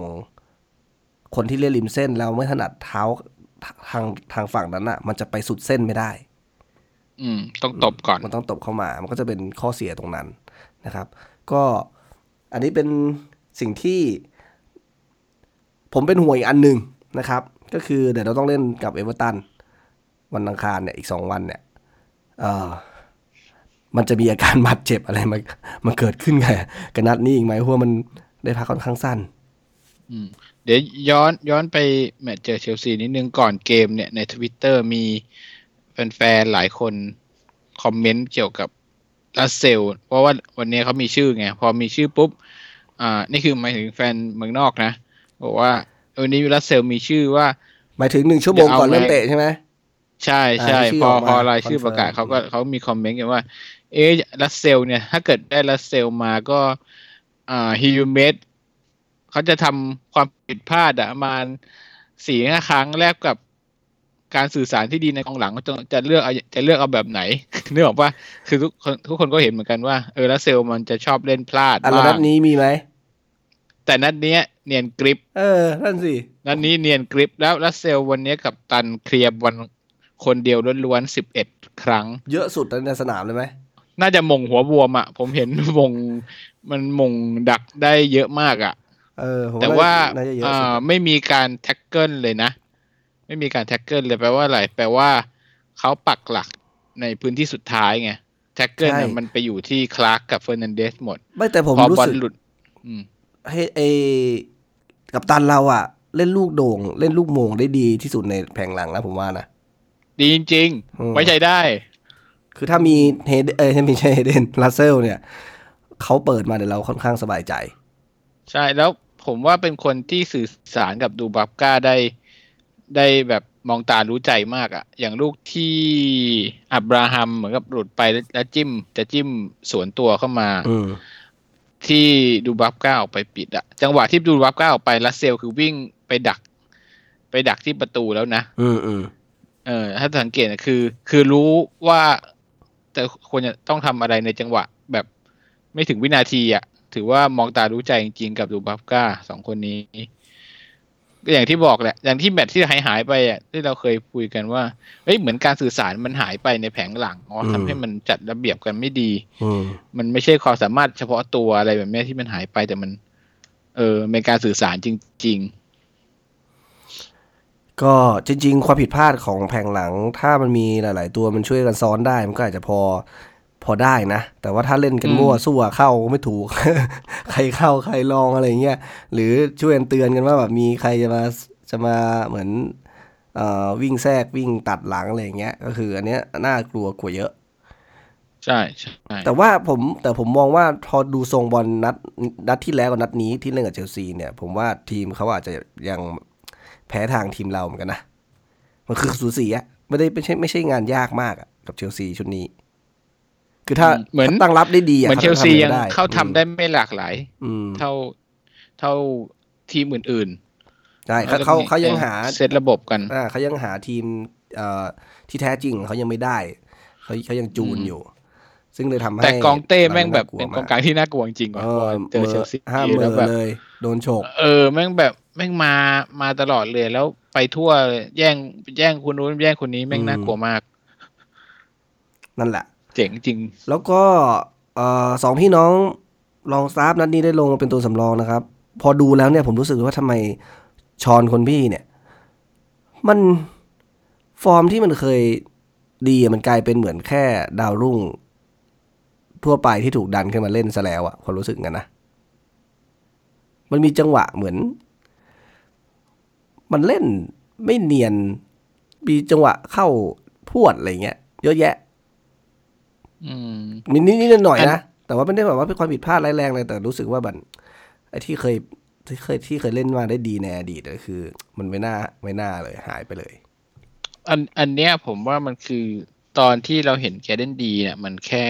S1: คนที่เล่นริมเส้นแล้วไม่ถนัดเท้าทางทางฝั่งนั้นอะมันจะไปสุดเส้นไม่ได้
S2: อืม ต้องตบก่อน
S1: มันต้องตบเข้ามา มันก็จะเป็นข้อเสียตรงนั้นนะครับ ก็อันนี้เป็นสิ่งที่ ผมเป็นห่วงอีกอันหนึ่งนะครับ ก็คือเดี๋ยวเราต้องเล่นกับเอเวอร์ตันวันอังคารเนี่ย อีกสองวันเนี่ยเออมันจะมีอาการบาดเจ็บอะไรมามาเกิดขึ้นกับกับนัดนี้อีกไหมเพราะว่ามันได้พักค่อนข้างสั้น
S2: อืม เดี๋ยวย้อนย้อนไปแมตช์เจอเชลซีนิดนึงก่อนเกมเนี่ยในทวิตเตอร์มีแฟนๆหลายคนคอมเมนต์เกี่ยวกับรัสเซล เพราะว่าวันนี้เขามีชื่อไง พอมีชื่อปุ๊บ อ่า นี่คือหมายถึงแฟนเมืองนอกนะ บอกว่าวันนี้รัสเซลมีชื่อว่า
S1: หมายถึงหนึ่งชั่วโมงก่อนเริ่มเตะใช่ไหม
S2: ใช่ใช่
S1: อ่าชื่อ
S2: พอ
S1: ออกมา
S2: พอรายชื่อ
S1: confirm
S2: ประกาศเขาก็เขามีคอมเมนต์กันว่า เอ๊ะลาสเซลส์เนี่ย ถ้าเกิดได้รัสเซลมาก็อ่าฮิวเมด เขาจะทำความผิดพลาดอะประมาณสี่ห้าครั้งแลกกับการสื่อสารที่ดีในกองหลังจะจะเลือกเอาจะเลือกเอาแบบไหนนึกออกปะคือทุกคนทุกคนก็เห็นเหมือนกันว่าเออรัสเซลมันจะชอบเล่นพลาด
S1: อันแล้วนั
S2: บ้า
S1: ด
S2: ง
S1: นี้มีไหม
S2: แต่นัดเนี้ยเนียนกริป
S1: เออนั่นสิ
S2: นัดนี้เนียนกริปแล้วรัสเซลวันนี้กับตันเคลียร์วันคนเดียวล้วนๆสิบเอ็ดครั้ง
S1: เยอะสุดในสนามเลยไหม
S2: น่าจะมงหัวบวมอะ ผมเห็นมงมันมงดักได้เยอะมากอะ
S1: เออผม
S2: แต่ว่า
S1: น่าจะเยอะ
S2: อ่
S1: สุดา
S2: ไม่มีการแท็กเกิลเลยนะ ไม่มีการแท็กเกิลเลยแปลว่าอะไร แปลว่าเขาปักหลักในพื้นที่สุดท้ายไง tackle เนี่ยมันไปอยู่ที่คลาร์กกับเฟอร์นันเดสหมด
S1: ไม่แต่ผมรู้สึก
S2: พอบอลหลุดอืม
S1: ให้เอกัปตันเราอะเล่นลูกโด่ง เล่นลูกโหม่งได้ดีที่สุดในแผงหลังแล้วผมว่านะ
S2: ดีจริง
S1: อืม
S2: ๆไว้ใจได้
S1: คือถ้ามีเฮเดเออไม่ใช่เฮเดนลาสเซลส์เนี่ย เขาเปิดมาเดี๋ยวเราค่อนข้างสบายใจ
S2: ใช่แล้ว ผมว่าเป็นคนที่สื่อสารกับดูบราฟก้าได้ได้แบบมองตารู้ใจมากอะอย่างลูกที่อับราฮัมเหมือนกับหลุดไปแล้วแล้วจิ้ม จะจิ้มสวนตัวเข้ามา
S1: อืม
S2: ที่ดูบับก้าออกไปปิดอะจังหวะที่ดูบับก้าออกไปลัสเซลคือวิ่งไปดัก ไปดักที่ประตูแล้วนะ
S1: อืมอืม
S2: เออ ถ้าสังเกตนะคือ คือรู้ว่าแต่ควรจะต้องทำอะไรในจังหวะแบบไม่ถึงวินาทีอะ ถือว่ามองตารู้ใจจริงๆกับดูบัฟก้าสองคนนี้ ก็อย่างที่บอกแหละ อย่างที่แมตช์ที่หายหายๆไปอะที่เราเคยคุยกันว่าเอ้ยเหมือนการสื่อสารมันหายไปในแผงหลังอ๋อทำให้มันจัดระเบียบกันไม่ดี
S1: อืม
S2: มันไม่ใช่ความสามารถเฉพาะตัวอะไรแบบนี้ที่มันหายไปแต่มัน เออเป็นการสื่อสารจริง
S1: ก็จริง ๆ ความผิดพลาดของแผงหลัง ถ้ามันมีหลาย ๆ ตัวมันช่วยกันซ้อนได้ มันก็อาจจะพอ พอได้นะ แต่ว่าถ้าเล่นกัน
S2: อืม
S1: มั่วสู้อะเข้าไม่ถูก ใครเข้าใครลองอะไรเงี้ยหรือช่วยกันเตือนกันว่าแบบมีใครจะมาจะมาเหมือนเอ่อวิ่งแทรกวิ่งตัดหลังอะไรอย่างเงี้ยก็คือ อันเนี้ยน่ากลัวกว่าเยอะ
S2: ใช่ใช่
S1: แต่ว่าผมแต่ผมมองว่าพอดูทรงบอลนัดนัดที่แล้วกับนัดนี้ที่เล่นกับเชลซีเนี่ย ผมว่าทีมเขาอาจจะยังแพ้ทางทีมเราเหมือนกันนะมันคือสูสีอะไม่ได้ไม่ใช่ไม่ใช่งานยากมากอะกับเชลซีชุดนี้ คือถ้า
S2: เหมือน
S1: ถ้าตั้งรับได้ดีอะ
S2: เหมือนเชลซียัง
S1: ทำ
S2: เข้าทำได้ไม่หลากหลาย
S1: อืม
S2: เท่าเท่าทีมอื่น
S1: ใช่
S2: ๆ
S1: เขาเขาเขายังหา
S2: เซตระบบกัน
S1: อ่าเขายังหาทีมเอ่อที่แท้จริงเขายังไม่ได้เขาเขายังจูนอยู่ ซึ่งเลยทำให้
S2: แต่กองเต้แม่งแบบ
S1: รา
S2: เป็นา
S1: ก
S2: องกลางที่น่ากลัวจริงๆว่ะ
S1: เอ
S2: พอ
S1: อ
S2: เจอเชลซี
S1: ห้ามเม
S2: แล้ว
S1: อ
S2: แบบ
S1: เลย โดนโฉก
S2: เออแม่งแบบแม่งมามาตลอดเลยแล้วไปทั่วเลยแย่งแย่งคนนู้นแย่งคนนี้แม่ง
S1: อืม
S2: น่ากลัวมาก
S1: นั่นแหละ
S2: เจ๋งจริง
S1: แล้วก็สองพี่น้องลองซาฟนัดนี้ได้ลงมาเป็นตัวสำรองนะครับ พอดูแล้วเนี่ยผมรู้สึกว่าทำไมชอนคนพี่เนี่ย มันฟอร์มที่มันเคยดีมันกลายเป็นเหมือนแค่ดาวรุ่ง ทั่วไปที่ถูกดันขึ้นมาเล่นซะแล้วอะความรู้สึกกันนะ มันมีจังหวะเหมือน มันเล่นไม่เนียน มีจังหวะเข้าพวดอะไรเงี้ย เยอะแยะ
S2: ม
S1: มีนิดนิดหน่อย
S2: อัน
S1: ๆนะ แต่ว่าไม่ได้แบบว่าเป็นความผิดพลาดร้ายแรงเลยแต่รู้สึกว่าบันไอ้ที่เคยที่เคยที่เคยเล่นมาได้ดีในอดีตก็คือ มันไม่น่าไม่น่าเลยหายไปเลย
S2: อันอันเนี้ยผมว่ามันคือตอนที่เราเห็นแกเดนดีเนี่ยมันแค่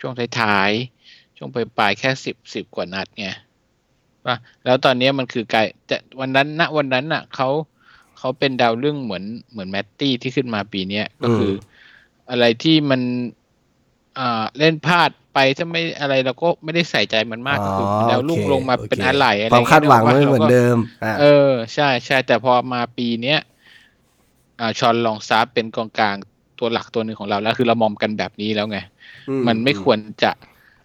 S2: ช่วงท้ายๆช่วงปลายๆแค่สิบสิบกว่านัดไงว่าแล้วตอนเนี้ยมันคือกลายจะวันนั้นณวันนั้นน่ะเขาเขาเป็นดาวเรื่องเหมือนเหมือนแมตตี้ที่ขึ้นมาปีเนี้ยก็คือออะไรที่มันอ่า เล่นพลาดไปถ้าไม่อะไรเราก็ไม่ได้ใส่ใจมันมากก็คือดาวลุ่ง
S1: โอเค
S2: ลงมาเป็น
S1: โอเค
S2: อะไรอะไร
S1: ความคาดหวัง
S2: เงี้ย
S1: ไม่เหมือน
S2: ราก็
S1: เดิมอ่า
S2: เออ ใช่ใช่แต่พอมาปีเนี้ยอ่าชอนลองซาร์ฟเป็นกองกลางตัวหลักตัวหนึ่งของเราแล้วคือเรามองกันแบบนี้แล้วไง มันไม่ควรจะ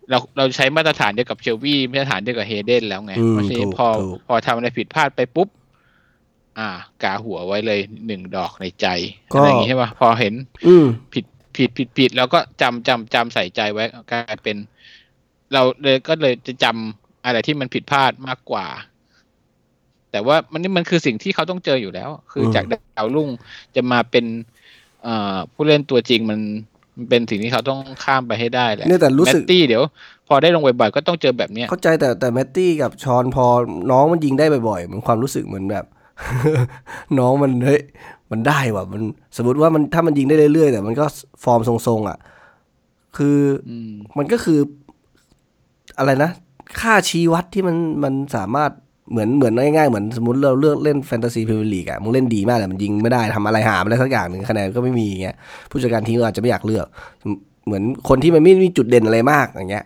S2: เราเราใช้มาตรฐานเดียวกับเชลวี่มาตรฐานเดียวกับเฮเดนแล้วไง
S1: อืม
S2: เพราะฉะนั้น
S1: ถูก
S2: พอ
S1: ถูก
S2: พอทำอะไรผิดพลาดไปปุ๊บ อ่ากาหัวไว้เลยหนึ่งดอกในใจ
S1: ก็
S2: อะไรอย่างงี้ใช่ป่ะพอเห็น
S1: อืม
S2: ผิด ผิดผิดผิดแล้วก็จำจำจำใส่ใจไว้กลายเป็น เราเลยก็เลยจะจำอะไรที่มันผิดพลาดมากกว่า แต่ว่ามันนี่มันคือสิ่งที่เขาต้องเจออยู่แล้ว คือจากดาวรุ่งจะมาเป็นเอ่อผู้เล่นตัวจริงมันมันเป็นสิ่งที่เขาต้องข้ามไปให้ได้แหละ
S1: เนี่ยแต่รู้สึก
S2: แมตตี้เดี๋ยว พอได้ลงบ่อยๆก็ต้องเจอแบบเนี้ย
S1: เข้าใจแต่แต่แมตตี้กับชอนพอน้องมันยิงได้บ่อยๆเหมือนความรู้สึกเหมือนแบบ น้องมันเฮ้ย มันได้ว่ะมันสมมติว่ามันถ้ามันยิงได้เรื่อยๆแต่มันก็ฟอร์มทรงๆอะ คือ
S2: อืม
S1: มันก็คือ อะไรนะ ค่าชี้วัดที่มันมันสามารถเหมือนเหมือนง่ายๆ เหมือนสมมติเราเลือกเล่น Fantasy Premier League อะมึงเล่นดีมากแต่มันยิงไม่ได้ทำอะไรหาอะไรสักอย่างหนึ่งคะแนนก็ไม่มีอย่างเงี้ยผู้จัดการทีมก็อาจจะไม่อยากเลือก เหมือนคนที่มันไม่มีจุดเด่นอะไรมากอย่างเงี้ย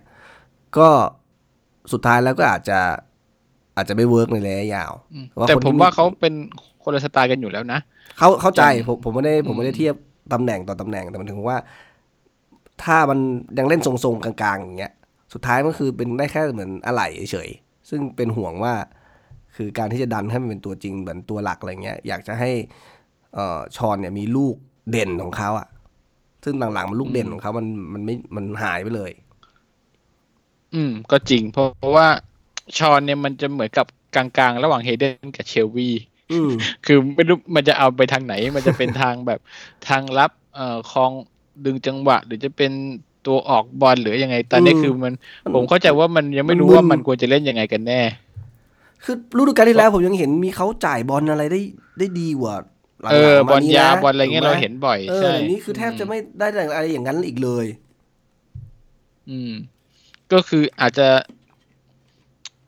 S1: ก็สุดท้ายแล้วก็อาจจะอาจจะไม่ work ในระยะยาว
S2: อืม
S1: ว่า
S2: แต่
S1: คนที่
S2: ผมว่าเขาเป็น คนละสไตล์กันอยู่แล้วนะ
S1: เขาเข้าใจ
S2: อืม
S1: ผมผมไม่ได้ผมไม่ได้เทียบตำแหน่งต่อตำแหน่งแต่มันถึงว่า ถ้ามันยังเล่นทรงๆกลางๆอย่างเงี้ยสุดท้ายมันคือเป็นได้แค่เหมือนอะไหล่เฉยๆซึ่งเป็นห่วงว่า คือการที่จะดันให้มันเป็นตัวจริงเหมือนตัวหลักอะไรเงี้ยอยากจะให้เอ่อชอนเนี่ยมีลูกเด่นของเขาอะซึ่งหลังๆมันลูกเด่นของเขามันมันไม่มันหายไปเลย
S2: อืม ก็จริงเพราะเพราะว่าชอนเนี่ยมันจะเหมือนกับกลางๆ ระหว่างเฮเดนกับเชลวี
S1: อืม
S2: คือไม่รู้มันจะเอาไปทางไหน มันจะเป็นทางแบบทางรับเอ่อคลองดึงจังหวะ หรือจะเป็นตัวออกบอลหรือยังไง ตอนนี้
S1: อืม
S2: คือมัน ผมเข้าใจว่ามันยังไม่รู้
S1: มันมึน
S2: ว่ามันควรจะเล่นยังไงกันแน่
S1: คือฤดูกาลที่แล้วผมยังเห็นมีเขาจ่ายบอลอะไรได้ได้ดีกว่าหลังๆ
S2: เออ
S1: ม
S2: บอล
S1: นี้
S2: ยา
S1: นะ
S2: บอลอะไรเงี้ย
S1: ถูก
S2: เรา
S1: หม
S2: เห็นบ่อย
S1: เออ
S2: ใช่
S1: เดี๋ยวนี้คือแทบจะไม่ได้อะไรอย่างนั้นอีกเลย
S2: อืม ก็คืออาจจะ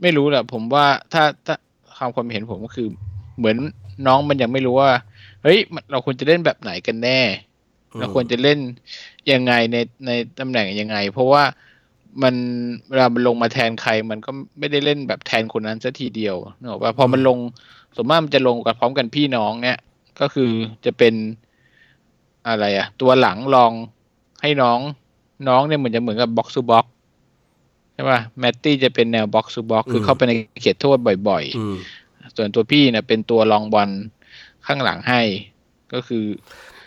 S2: ไม่รู้แหละผมว่าถ้าถ้าความความเห็นผมก็คือ เหมือนน้องมันยังไม่รู้ว่า เฮ้ยมันเราควรจะเล่นแบบไหนกันแน่
S1: อืม
S2: เราควรจะเล่นยังไงในในตำแหน่งยังไง เพราะว่ามันเวลามันลงมาแทนใคร มันก็ไม่ได้เล่นแบบแทนคนนั้นซะทีเดียวนึกออกว่าพอมันลงสมมติมันจะลงกับพร้อมกันพี่น้องเนี่ย ก็คือจะเป็นอะไรอะตัวหลังลองให้น้อง น้องเนี่ยเหมือนจะเหมือนกับ box to box ใช่ป่ะแมตตี้จะเป็นแนว box to box คือเข้าไปในเขตโทษบ่อยๆ
S1: อืม
S2: ส่วนตัวพี่เนี่ยเป็นตัวลองบอลข้างหลังให้ ก็คือ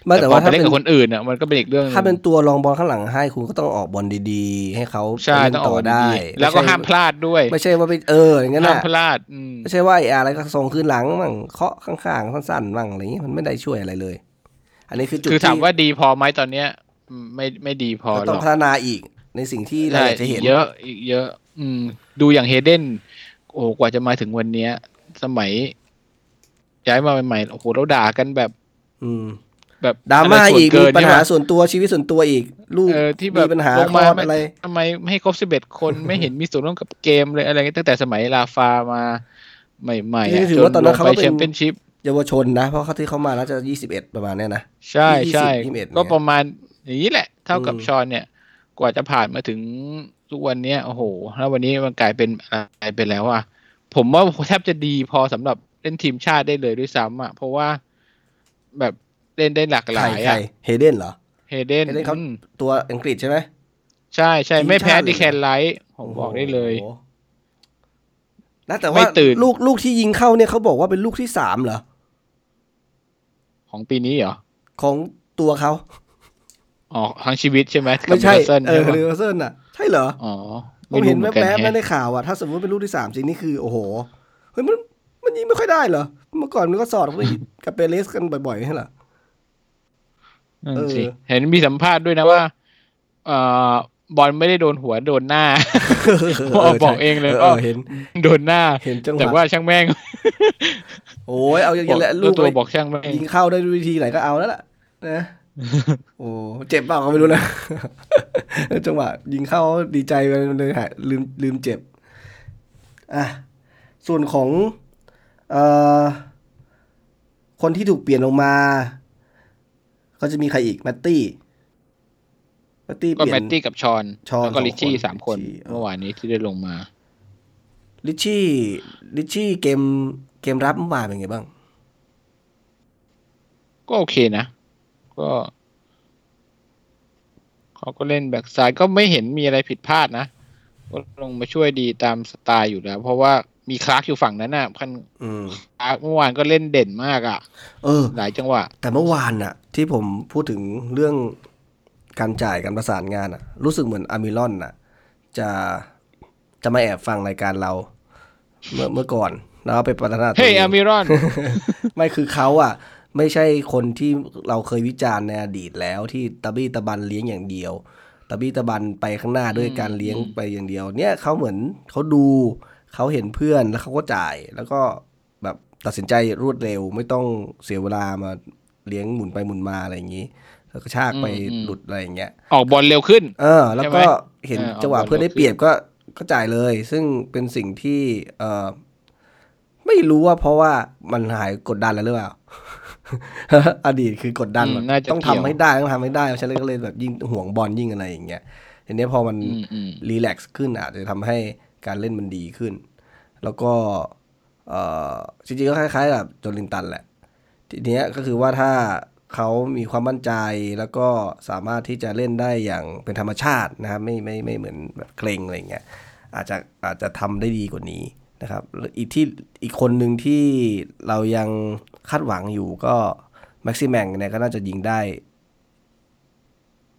S1: ไม่แต่
S2: แต่พอ
S1: ว่า
S2: ไป
S1: ถ้า
S2: เล่น
S1: เป็น
S2: กับคนอื่นอะมันก็เป็นอีกเรื่องหนึ่ง
S1: ถ้าเป็นตัวรองบอลข้างหลังให้คุณก็ต้องออกบอลดีๆ ให้เขา
S2: ใช่
S1: เล่น
S2: ต้องอ
S1: ต่
S2: อ
S1: อก
S2: ดี
S1: ได้
S2: ๆแล้วก็ห้ามพลาดด้วย
S1: ไม่ใช่ว่าไปเอออย่างนั้น
S2: ห้าม
S1: น่ะ
S2: พลาดอืม
S1: ไม่ใช่ว่าไอ้อะไรก็ส่งคืนหลังมั่งเคาะข้างๆสั้นๆมั่งอะไรอย่างนี้มันไม่ได้ช่วยอะไรเลย อันนี้คือจุด
S2: คือถาม
S1: ที่
S2: ว่าดีพอไหมตอนเนี้ยอืมไม่ไม่ดีพอ
S1: เรา
S2: หร
S1: ต้อ
S2: องก
S1: พัฒนาอีกในสิ่งที่เรา
S2: ใช่
S1: อยากจะเห็น
S2: อีกเยอะอีกเยอะ อืม ดูอย่างเฮเดนโอ้กว่าจะมาถึงวันเนี้ย สมัย ย้ายมาใหม่ๆโอ้โหเราด่ากันแบบ
S1: อืม
S2: แบบ
S1: ดราม่าะ
S2: ไส่วน
S1: อีก
S2: เกิ
S1: มี
S2: น
S1: ปัญหา
S2: ใช่ปะ
S1: ส่วนตัวชีวิตส่วนตัวอีก ลูก
S2: เออที่แบบ
S1: มีปัญหา
S2: ลง
S1: คล
S2: มา
S1: อด
S2: ไม่
S1: อะไร
S2: ทำไมไม่ให้ครบสิบเอ็ดคนไม่เห็นมีส่วนร่วมกับเกมเลยอะไรเงี้ยตั้งแต่สมัยลาฟามาใหม่ๆ
S1: นี่
S2: อะ
S1: ถือ
S2: จ
S1: ว่าตอนนั้นเขา
S2: ลง
S1: ก็
S2: ไป
S1: เป็น
S2: แชมเปี้ยนชิพ
S1: เยาวชนนะ เพราะเขาที่เขามาน่าจะยี่สิบเอ็ดประมาณเนี้ยนะ
S2: ใช่
S1: ยี่สิบ
S2: ใช่
S1: ยี่สิบเอ็ดเนี่ย
S2: ก็ประมาณอย่างนี้แหละ เท่ากับ
S1: อืม
S2: ชอนเนี่ย กว่าจะผ่านมาถึงทุกวันเนี้ยโอ้โห แล้ววันนี้มันกลายเป็นอะไรไปแล้วอะ ผมว่าแทบจะดีพอสำหรับเล่นทีมชาติได้เลยด้วยซ้ำอะ เพราะว่าแบบเล่นได้หลากห
S1: ใคร
S2: ลาย
S1: ใคร
S2: อะ
S1: เฮเดนเหรอ
S2: เฮเดน
S1: เฮเดนเขา
S2: อืม
S1: ตัวอังกฤษใช่ไหม
S2: ใช่ใช่
S1: ทีม
S2: ไม่แพ้
S1: ชาติเลย
S2: ดิแคนไลท์ผมบอกได้เลย
S1: โอ้โหนะแต่
S2: ไม่
S1: ว่า
S2: ตื่น
S1: ลูกลูกที่ยิงเข้าเนี่ยเขาบอกว่าเป็นลูกที่สามเหรอ
S2: ของปีนี้เหรอ
S1: ของตัวเขา
S2: อ๋อทั้งชีวิตใช่ไหม
S1: ไม่ใช่
S2: กับ Newcastle
S1: เออ
S2: ใช่ปะ
S1: ลิเวอร์เซิลน่ะ ใช่เหรอ
S2: อ๋อ
S1: ผมเห็น
S2: รู้
S1: แวบๆ
S2: หมื
S1: นั่
S2: อน
S1: ใน
S2: กั
S1: ข่าวอะถ้าสมมติเป็นลูกที่สามจริงนี่คือโอ้โหเฮ้ยมันมันยิงไม่ค่อยได้เหรอเมื่อก่อนมันก็สอดกับเปเรสกันบ่อยๆใช่เหรอ
S2: นั่น
S1: เออ
S2: สิเห็นมีสัมภาษณ์ด้วยนะว่าเอ่อบอลไม่ได้โดนหัวโดนหน้าเอาบอกเองเลย
S1: เอ
S2: ว่า
S1: อเห็น
S2: โดนหน้า
S1: เห็นจังห
S2: แต่
S1: วะ
S2: ว่าช่างแม่ง
S1: โอ้ยเอาอย่าง
S2: บอก
S1: นี้แหละลู
S2: ลู
S1: ก
S2: กตัว
S1: ไป
S2: บอกช่างแม่ง
S1: ยิงเข้าได้ด้วยวิธีไหนก็เอาแล้วล่ะนะ โอ้เจ็บเปล่าก็ไม่รู้นะจังหวะยิงเข้าดีใจไปเลยหายลืมลืมเจ็บ อะ ส่วนของเอ่อคนที่ถูกเปลี่ยนลงมา ก็จะมีใครอีก แมตตี้แมตตี้
S2: ก็
S1: เปลี่
S2: แม
S1: ยน
S2: ตตี้กับชอน
S1: ชอน
S2: แล้วก็
S1: สอง
S2: ลิชชี่
S1: คน
S2: สามคน
S1: ลิชชี่
S2: เมื่อวานนี้ที่ได้ลงมา
S1: ริตชี่ริตชี่เกมเกมรับเมื่อวานเป็นไงบ้าง
S2: ก็โอเคนะ ก็เขาก็เล่นแบ็กซ้ายก็ไม่เห็นมีอะไรผิดพลาดนะ ก็ลงมาช่วยดีตามสไตล์อยู่แล้ว เพราะว่ามีคลาร์กอยู่ฝั่งนั้นน่ะพัน
S1: อืม
S2: คลาร์กเมื่อวานก็เล่นเด่นมากอะ
S1: เออ
S2: หลายจังหวะ
S1: แต่เมื่อวานน่ะ ที่ผมพูดถึงเรื่องการจ่ายการประสานงานอะ รู้สึกเหมือนอัลมิรอนน่ะ จะจะมาแอบฟังรายการเรา เมื่อเมื่อก่อนแล้วไปพัฒนาตัว
S2: เฮ้ย
S1: เอง
S2: อามิรอน
S1: ไม่คือเขาอะ ไม่ใช่คนที่เราเคยวิจารณ์ในอดีตแล้วที่ตะบี้ตะบันเลี้ยงอย่างเดียวตะบี้ตะบันไปข้างหน้าด้วยการเลี้ยง
S2: อืม
S1: ไปอย่างเดียว เนี่ยเขาเหมือนเขาดูเขาเห็นเพื่อนแล้วเขาก็จ่าย แล้วก็แบบตัดสินใจรวดเร็วไม่ต้องเสียเวลามาเลี้ยงหมุนไปหมุนมาอะไรอย่างนี้แล้วก็ชากไปหลุดอะไรอย่างเงี้ย
S2: ออกบอลเร็วขึ้น
S1: เออ แล้วก็
S2: ใช่ไหม
S1: เห็น
S2: เออ
S1: จังหวะ
S2: เอาบอล
S1: เพื่อนได้เปรียบก็ก็จ่ายเลย ซึ่งเป็นสิ่งที่เออไม่รู้ว่าเพราะว่ามันหายกดดันแล้วหรือเปล่า อดีตคือกดดัน
S2: อืม
S1: แบบ
S2: น่าจะ
S1: ต้อง
S2: เกี่
S1: ทำ
S2: ยว
S1: ให้ได้ต้องทำให้ได้ฉันเลยก็เลยแบบยิ่งห่วงบอลยิ่งอะไรอย่างเงี้ยทีนี้พอมัน
S2: อืมอืม
S1: รีแลกซ์ขึ้นอาจจะทำให้การเล่นมันดีขึ้น แล้วก็เอ่อจริงๆก็คล้ายๆกับโจลินตันแหละ ทีเนี้ยก็คือว่าถ้าเขามีความมั่นใจแล้วก็สามารถที่จะเล่นได้อย่างเป็นธรรมชาตินะครับไม่ไม่ไม่เหมือนแบบเกรงอะไรเงี้ยอาจจะอาจจะทำได้ดีกว่านี้ นะครับแล้วอีกที่อีกคนหนึ่งที่เรายังคาดหวังอยู่ก็แม็กซิแมงเนี่ยก็น่าจะยิงได้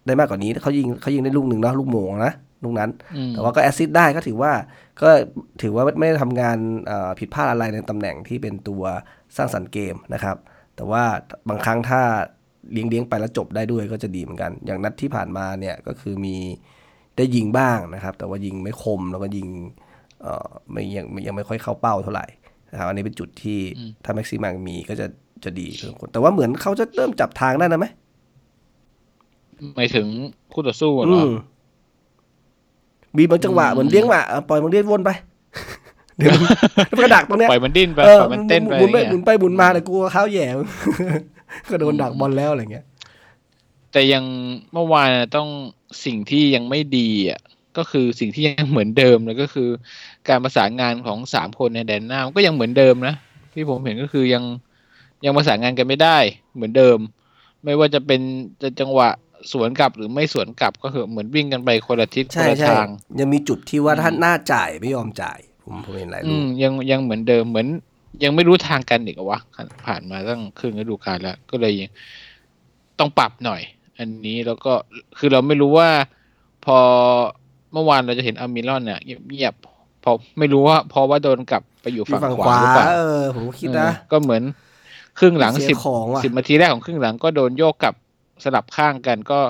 S1: ได้มากกว่านี้เขายิงเขายิงได้ลูกหนึ่งเนาะลูกโหม่งนะลูกนั้น
S2: อืม
S1: แต่ว่าก็ assist ได้ก็ถือว่า ก็ถือว่าไม่ได้ทำงานเอ่อผิดพลาดอะไรในตำแหน่งที่เป็นตัวสร้างสรรค์เกมนะครับ แต่ว่าบางครั้งถ้าเลี้ยงเลี้ยงๆไปแล้วจบได้ด้วยก็จะดีเหมือนกัน อย่างนัดที่ผ่านมาเนี่ยก็คือมีได้ยิงบ้างนะครับ แต่ว่ายิงไม่คมแล้วก็ยิงเอ่อ ไม่ยังยังไม่ค่อยเข้าเป้าเท่าไหร่นะครับอันนี้เป็นจุดที่ถ้าแม็กซิมังมีก็จะจะดีพอสมควรแต่ว่าเหมือนเขาจะเริ่มจับทางได้นะไหม
S2: หมายถึงคู่ต่อสู้เหร
S1: อื
S2: อ
S1: มมีบางจังหวะ
S2: อืม
S1: เหมือนเลี้ยงหมาเออปล่อยมันเลี้ยงวนไปเดี๋ยวมันมันกระดักตรงเนี้ย
S2: ปล่อยมันดิ้นไป
S1: เออ
S2: ปล่อยมันเต้นไป
S1: หมุนไป
S2: อย่าง
S1: หมุ
S2: เงี้
S1: น
S2: ย
S1: ไปหมุนมาแต่กูก็เท้าแหย่ก็โดนดักบอลแล้วอะไรเงี้ย
S2: แต่ยังเมื่อวานน่ะต้องสิ่งที่ยังไม่ดีอะ ก็คือสิ่งที่ยังเหมือนเดิมเลยก็คือ การประสานงานของสามคนในแดนหน้ามันก็ยังเหมือนเดิมนะที่ผมเห็นก็คือยังยังประสานงานกันไม่ได้ เหมือนเดิม ไม่ว่าจะเป็นจะจังหวะสวนกลับหรือไม่สวนกลับก็คือเหมือนวิ่งกันไปคนละทิศค
S1: ใช่
S2: นละ
S1: ใช่
S2: ทาง
S1: ยังมีจุดที่ว่าถ้าหน้าจ่ายไม่ยอมจ่าย ผมผมเห็นหลาย
S2: อื
S1: ลูก
S2: มยังยังเหมือนเดิมเหมือน ยังไม่รู้ทางกันอีกเหรอวะผ่านมาตั้งครึ่งฤดูกาลแล้ว ก็เลยยังต้องปรับหน่อย อันนี้แล้วก็คือเราไม่รู้ว่าพอ เมื่อวานเราจะเห็นอามิรอนเนี่ยเงียบๆพอไม่รู้ว่าเพราะว่าโดนกลับไปอยู่
S1: อยู่
S2: ฝั่ง
S1: ฝั่ง
S2: ข
S1: ข
S2: วาวาหรือเปล่า
S1: เออผมก็คิดนะ
S2: เออก็เหมือนครึ่งหลัง
S1: เสีย
S2: สิบ
S1: ของว่ะ
S2: สิบนาทีแรกของครึ่งหลังก็โดนโยกกลับสลับข้างกันก็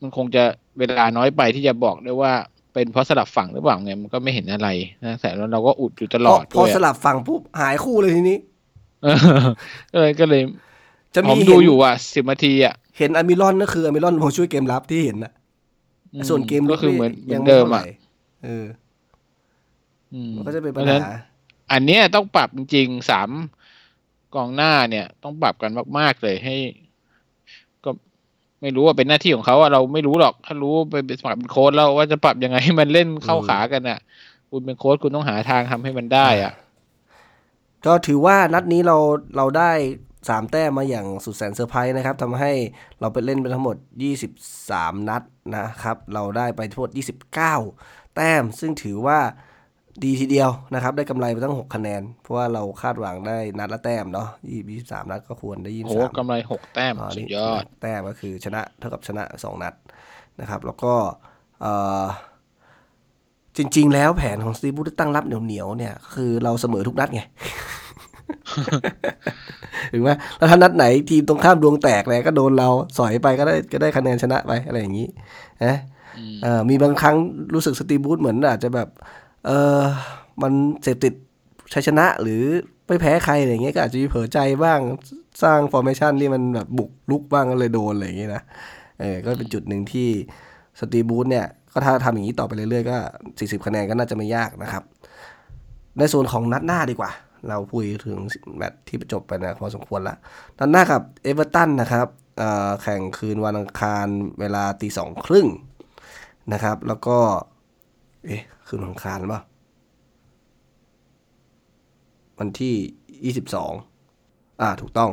S2: มันคงจะเวลาน้อยไปที่จะบอกได้ว่าเป็นเพราะสลับฝั่งหรือเปล่าไงมันก็ไม่เห็นอะไรนะแต่แล้วเราก็อุดอยู่ตลอด
S1: พอ
S2: ด้วย
S1: ส
S2: อะ
S1: ลับฝั่งปุ๊บหายคู่เลยทีนี้
S2: เออก็เลยก็เลย
S1: จะ
S2: ผ
S1: มี
S2: ม
S1: เห็
S2: ดู
S1: น
S2: อยู่อะสิบนาทีอะ
S1: เห็นอามิรอนก็คืออามิรอนมาช่วยเกมรับที่เห็นนะ
S2: อืม
S1: ส่วนเกม
S2: ก็คือเหมือนเหมื
S1: ยั
S2: อน
S1: ไม่
S2: เดิม
S1: ท่าไห
S2: อะ
S1: ร่เออ
S2: อืม
S1: มันก็จะเป็น
S2: เพ
S1: ปัญ
S2: ราะฉะนั้นอันเนี้ยต้องปรับจริงๆสามกองหน้าเนี่ย ต้องปรับกันมาก ๆ เลยให้ ก็ไม่รู้ว่าเป็นหน้าที่ของเขาอะเราไม่รู้หรอก ถ้ารู้ไปเป็นสมัครเป็นโค้ชแล้วว่าจะปรับยังไงให้มันเล่นเข้าขากันอะคุณเป็นโค้ชคุณต้องหาทางทำให้มันได้อะ
S1: ก็ถือว่านัดนี้เราเราได้ สามแต้มมาอย่างสุดแสนเซอร์ไพรส์นะครับทำให้เราไปเล่นไปทั้งหมด 23 นัดนะครับ เราได้ไปทั้งหมด 29 แต้ม ซึ่งถือว่าดีทีเดียวนะครับ ได้กำไรไปตั้ง 6 คะแนน เพราะว่าเราคาดหวังได้นัดละแต้มเนาะ23 นัดก็ควรได้
S2: โอ้โห
S1: 23
S2: กำไรหกแต้ม
S1: อ๋อ
S2: สุ
S1: นี่
S2: ดยอด
S1: แต้มก็คือชนะเท่ากับชนะ 2 นัดนะครับ แล้วก็เอ่อจริง ๆ แล้วแผนของสตีบูธตั้งรับเหนียวๆเนี่ยคือเราเสมอทุกนัดไง ถึงไหมแล้วถ้านัดไหนทีมตรงข้ามดวงแตกเลยก็โดนเราสอยไปก็ได้ก็ได้คะแนนชนะไปอะไรอย่างนี้นะ
S2: อืม
S1: เอ่อมีบางครั้งรู้สึกสตีบูธเหมือนอาจจะแบบเออมันเสพติดชัยชนะหรือไม่แพ้ใครอะไรอย่างเงี้ยก็อาจจะมีเผลอใจบ้างสร้างฟอร์เมชันที่มันแบบบุกลุกบ้างก็เลยโดนอะไรอย่างเงี้ยนะเออก็เป็นจุดหนึ่งที่สตีบูธเนี่ยก็ถ้าทำอย่างนี้ต่อไปเรื่อยๆก็ 40 คะแนนก็น่าจะไม่ยากนะครับ ในส่วนของนัดหน้าดีกว่า เราพูดถึงแมตช์ที่จบไปนะพอสมควรละนัดหน้ากับเอเวอร์ตันนะครับแข่งคืนวันอังคารเวลาตีสองครึ่งนะครับ แล้วก็ เอ๊ะ คืนวันอังคารป่าวันที่ยี่สิบสองอ่า ถูกต้อง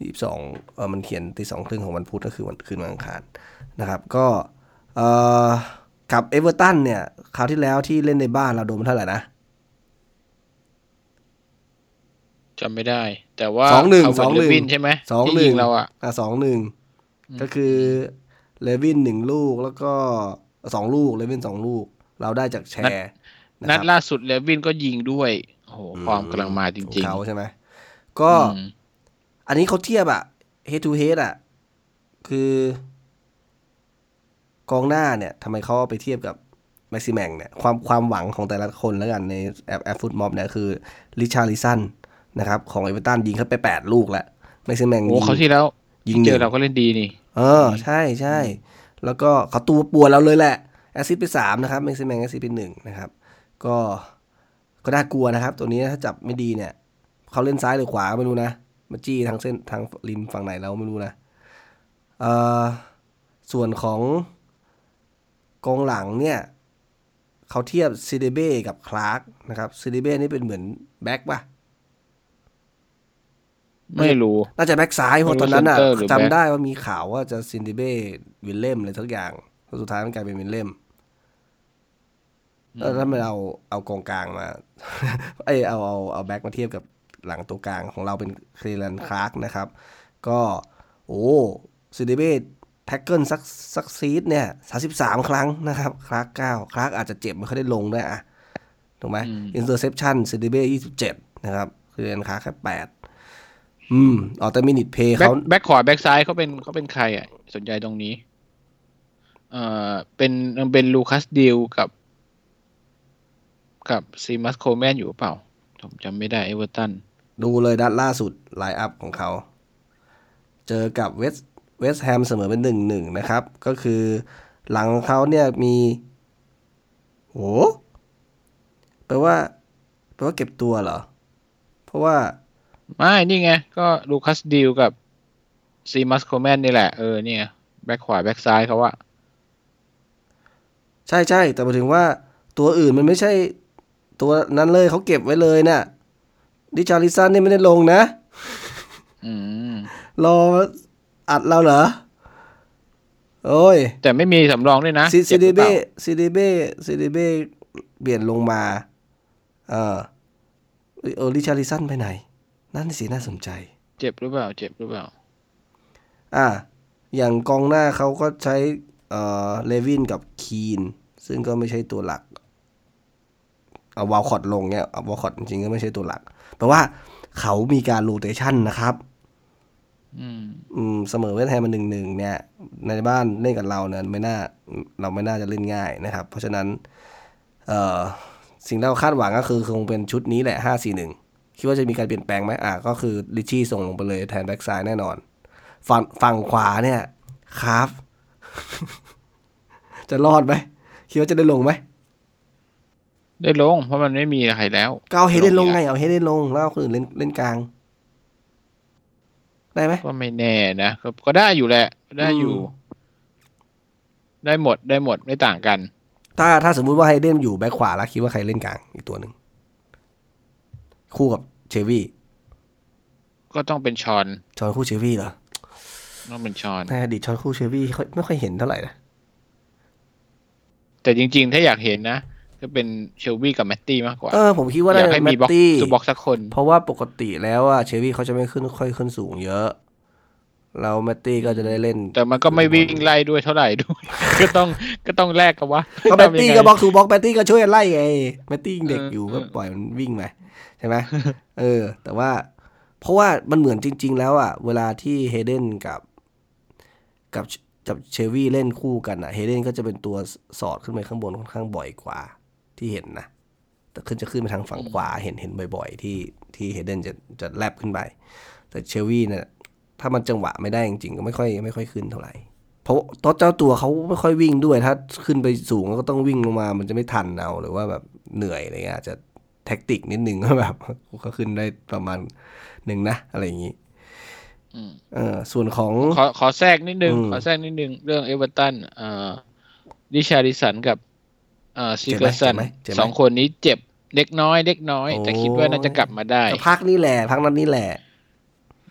S1: ยี่สิบสองเออมันเขียนตีสองครึ่งของวันพุธก็คือวันคืนวันอังคารนะครับ ก็เอ่อกับเอเวอร์ตันเนี่ย คราวที่แล้วที่เล่นในบ้านเราโดนเท่าไหร่นะ
S2: จำไม่ได้ แต่ว่า
S1: สองหนึ่ง
S2: คาร์
S1: สองหนึ่ง
S2: เลวินใช่ไหม
S1: สอง
S2: ที่
S1: หนึ่
S2: ยิ
S1: ง
S2: งเราอะ
S1: อะสองหนึ่งก็คือเลวินหนึ่งลูกแล้วก็สองลูกเลวินสองลูก เราได้จากแชร์นะ
S2: นั
S1: ค
S2: ด
S1: รับ
S2: ล่าสุดเลวินก็ยิงด้วยโอ้โหความกำลังมาจ
S1: ของ
S2: ริง
S1: เขาใช่ไหม
S2: ๆ
S1: ก็
S2: อืม
S1: อันนี้เขาเทียบอะ head to head อะคือกองหน้าเนี่ยทำไมเขาเอาไปเทียบกับแม็กซิแมงเนี่ยความความหวังของแต่ละคนแล้วกันในแอปแอป FotMob เนี่ยคือลิชาริสัน นะครับของเอเวอร์ตันยิงเข้าไปแปดลูกแล้วแม็กซิแมง
S2: โอ้โหเขาวที่แล้ว
S1: ยิง
S2: เจ
S1: หนึ่
S2: องเราก็เล่นดีนี่
S1: เออ ใช่ใช่แล้วก็เขาตัวปวดเราเลยแหละ assist ไปสามนะครับเมกซิแมง assist ไปหนึ่งนะครับ ก็ก็น่ากลัวนะครับ ตัวนี้ถ้าจับไม่ดีเนี่ยเขาเล่นซ้ายหรือขวาไม่รู้นะมาจี้ทางเส้นทางริมฝั่งไหนเราไม่รู้นะเอ่อส่วนของกองหลังเนี่ยเขาเทียบซิเดเบ้กับคลาร์กนะครับซิเดเบ้นี่เป็นเหมือนแบ็กป่ะ
S2: ไม่รู้
S1: น่าจะแบ็กซ้ายเพราะ
S2: ไม่รู้
S1: ตอนนั้นอะ
S2: เซนเตอร์หรือแบ็ค
S1: จำได้ว่ามีข่าวว่าจะซินดิเบ้วิลเล่มอะไรทุกอย่างแล้วสุดท้ายมันกลายเป็นวิลเล่มแล้วถ้ามันเอาเอากองกลางมาเอยเอาเอาเอาแบ็กมาเทียบกับหลังตัวกลางของเราเป็นคลีลันคลาร์กนะครับ ก็โอ้ซินดิเบ้ tackle suc success เนี่ยสาสิบสามครั้งนะครับ คลาร์กเก้าคลาร์กอาจจะเจ็บไม่ค่อยได้ลงด้วยอะถูกไหม
S2: อืม
S1: interception ซินดิเบ้ยี่สิบเจ็ดนะครับคลีลันคลาร์กแค่แปด อืมออแต่ minute play
S2: แบ็ค
S1: เขา
S2: แบ็คขวาแบ็คซ้ายเขาเป็นเขาเป็นใครอะ สนใจตรงนี้ เอ่อเป็นยังเป็นลูคัสดิลกับ กับซีมัสโคแมนอยู่หรือเปล่า ผมจำไม่ได้เอเวอร์ตัน
S1: ดูเลยดัดล่าสุด line-up ของเขา เจอกับเวสเวสแฮมเสมอเป็นหนึ่งหนึ่งนะครับ ก็คือหลังของเขาเนี่ยมีโหแปลว่า แปลว่าเก็บตัวเหรอ เพราะว่า
S2: ไม่นี่ไง ก็ลูคัสดิลกับซีมัสโคแมนนี่แหละ เออเนี่ย แบ็คขวา แบ็คซ้ายเขาว่า
S1: ใช่ใช่แต่หมายถึงว่าตัวอื่นมันไม่ใช่ ตัวนั้นเลยเขาเก็บไว้เลยนะ่ะดิชาริสันนี่ไม่ได้ลงนะ
S2: อืม
S1: รออัดเราเหรอ โอ้ย
S2: แต่ไม่มีสำรองด้วยนะ
S1: ซี
S2: เจ็
S1: ซี
S2: บห
S1: ดี
S2: รือเป
S1: เบ้
S2: ล่า
S1: ซีดีเบ้ซีดีเบ้เปลี่ยนลงมา เออเออริชาริสันไปไหน นั่นสิน่าสนใจ
S2: เจ็บหรือเปล่า เจ็บหรือเปล่า
S1: อะอย่างกองหน้าเขาก็ใช้เอ่อเลวินกับคีน ซึ่งก็ไม่ใช่ตัวหลัก เอาวอลคอตลงเนี่ยเอาวอลคอตจริงๆก็ไม่ใช่ตัวหลัก แปลว่าเขามีการ rotation นะครับ
S2: อืม
S1: อืมเสมอเวสต์แฮมมาหนึ่งหนึ่งเนี่ย ในบ้านเล่นกับเราเนี่ยไม่น่า เราไม่น่าจะเล่นง่ายนะครับ เพราะฉะนั้น เอ่อ สิ่งที่เราคาดหวังก็คือคงเป็นชุดนี้แหละห้าสี่หนึ่ง คิดว่าจะมีการเปลี่ยนแปลงไหมอะก็คือลิชชี่ส่งลงไปเลยแทนแบ็กซ้ายแน่นอน ฝั่งฝั่งขวาเนี่ยครับจะรอดไหมคิดว่าจะได้ลงไหม
S2: ได้ลง เพราะมันไม่มีใครแล้ว
S1: ก็เอาเฮเดนลงไงเอาเฮเดนลงแล้วเอาคนอื่นเล่นเล่นกลาง ได้ไหม
S2: ก็ไม่แน่นะก็ก็ได้อยู่แหละ ได้อยู่
S1: อืม
S2: ได้หมดได้หมดไม่ต่างกัน
S1: ถ้าถ้าสมมุติว่าไฮเดนอยู่แบ็คขวาแล้วคิดว่าใครเล่นกลางอีกตัวหนึ่ง คู่กับเชวี่
S2: ก็ต้องเป็นชอน
S1: ชอนคู่เชวี่เหรอ
S2: ต้องเป็นชอน
S1: ในอดีตชอนคู่เชวี่ค่อยไม่ค่อยเห็นเท่าไหร่นะ
S2: แต่จริง ๆ ถ้าอยากเห็นนะก็เป็นเชลวี่กับแมตตี้มากกว่า
S1: เออผมคิดว่า
S2: อยากให้
S1: แม
S2: มี
S1: ต
S2: box toบล็อกสักคน
S1: เพราะว่าปกติแล้วอะเชวี่เขาจะไม่ขึ้นค่อยขึ้นสูงเยอะแล้วแมตตี้ก็จะได้เล่น
S2: แต่มันก็ไม่วิ่งไล่ด้วยเท่าไหร่ด้วยก็ต้องก็ต้องแลกกันวะ
S1: ก็แมตตี้
S2: ทำยังไง
S1: ก็ box toบล็อกแมตตี้ก็ช่วยไล่ไงแมตตี้ยังเด็กอยู่
S2: เออ
S1: ก็ปล่อยมันวิ่งไปใช่ไหมเออ แต่ว่า เพราะว่ามันเหมือนจริง ๆ แล้วอะเวลาที่เฮเดนกับ กับกับเชวี่เล่นคู่กันอะเฮเดนก็จะเป็นตัวสอดขึ้นไปข้างบนค่อนข้างบ่อยกว่า ที่เห็นนะ แต่ขึ้นจะขึ้นไปทางฝั่งขวาเห็นเห็นบ่อย ๆ ที่ที่เฮเดนจะจะแลบขึ้นไป แต่เชวี่เนี่ยถ้ามันจังหวะไม่ได้จริงๆก็ไม่ค่อยไม่ค่อยขึ้นเท่าไหร่เพราะตอนเจ้าตัวเขาไม่ค่อยวิ่งด้วย ถ้าขึ้นไปสูงก็ต้องวิ่งลงมา มันจะไม่ทันเอาหรือว่าแบบเหนื่อยอะไรเงี้ยอาจจะ แท็กติกนิดนึงก็แบบก็ขึ้นได้ประมาณหนึ่งนะอะไรอย่างนี้
S2: อืม
S1: เออส่วนของ
S2: ขอขอแทรกนิดนึง
S1: อืม
S2: ขอแทรกนิดนึง เรื่องเอเวอร์ตันเอ่อดิชาริสันกับเอ่อซิ
S1: เจ็บ
S2: เก
S1: ไหม
S2: อร์สัน
S1: เจ็บไหมเจ็บไหม
S2: สองคนนี้เจ็บเล็กน้อยเล็กน้อย
S1: โอ้
S2: แต่คิดว่าน่าจะกลับมาได้
S1: ก็พักนี่แหละพักนั้นนี่แหละ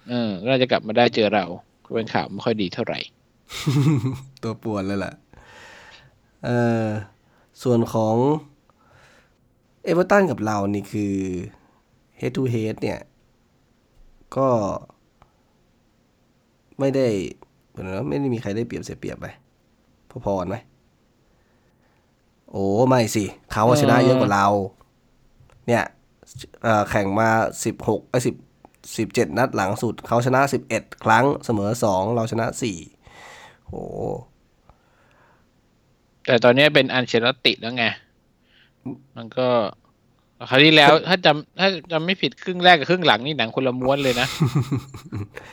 S2: เออน่าจะกลับมาได้เจอเราก็เป็นข่าวไม่ค่อยดีเท่าไหร่
S1: ตัวปวดเลยล่ะ เออส่วนของ เอเวอร์ตันกับเรานี่คือ head to head เนี่ย ก็ไม่ได้เหมือนว่าไม่ได้มีใครได้เปรียบเสียเปรียบไปพอๆกันไหมโอ้ไม่สิเขาชนะเยอะกว่าเรา เนี่ยแข่งมาสิบหกไอ้สิบสิบเจ็ดนัดหลังสุด เขาชนะสิบเอ็ดครั้งเสมอสองเราชนะสี่โห
S2: แต่ตอนนี้เป็นอันเชลติแล้วไง มันก็คราวที่แล้วถ้าจำถ้าจำไม่ผิดครึ่งแรกกับครึ่งหลังนี่หนังคนละม้วนเลยนะ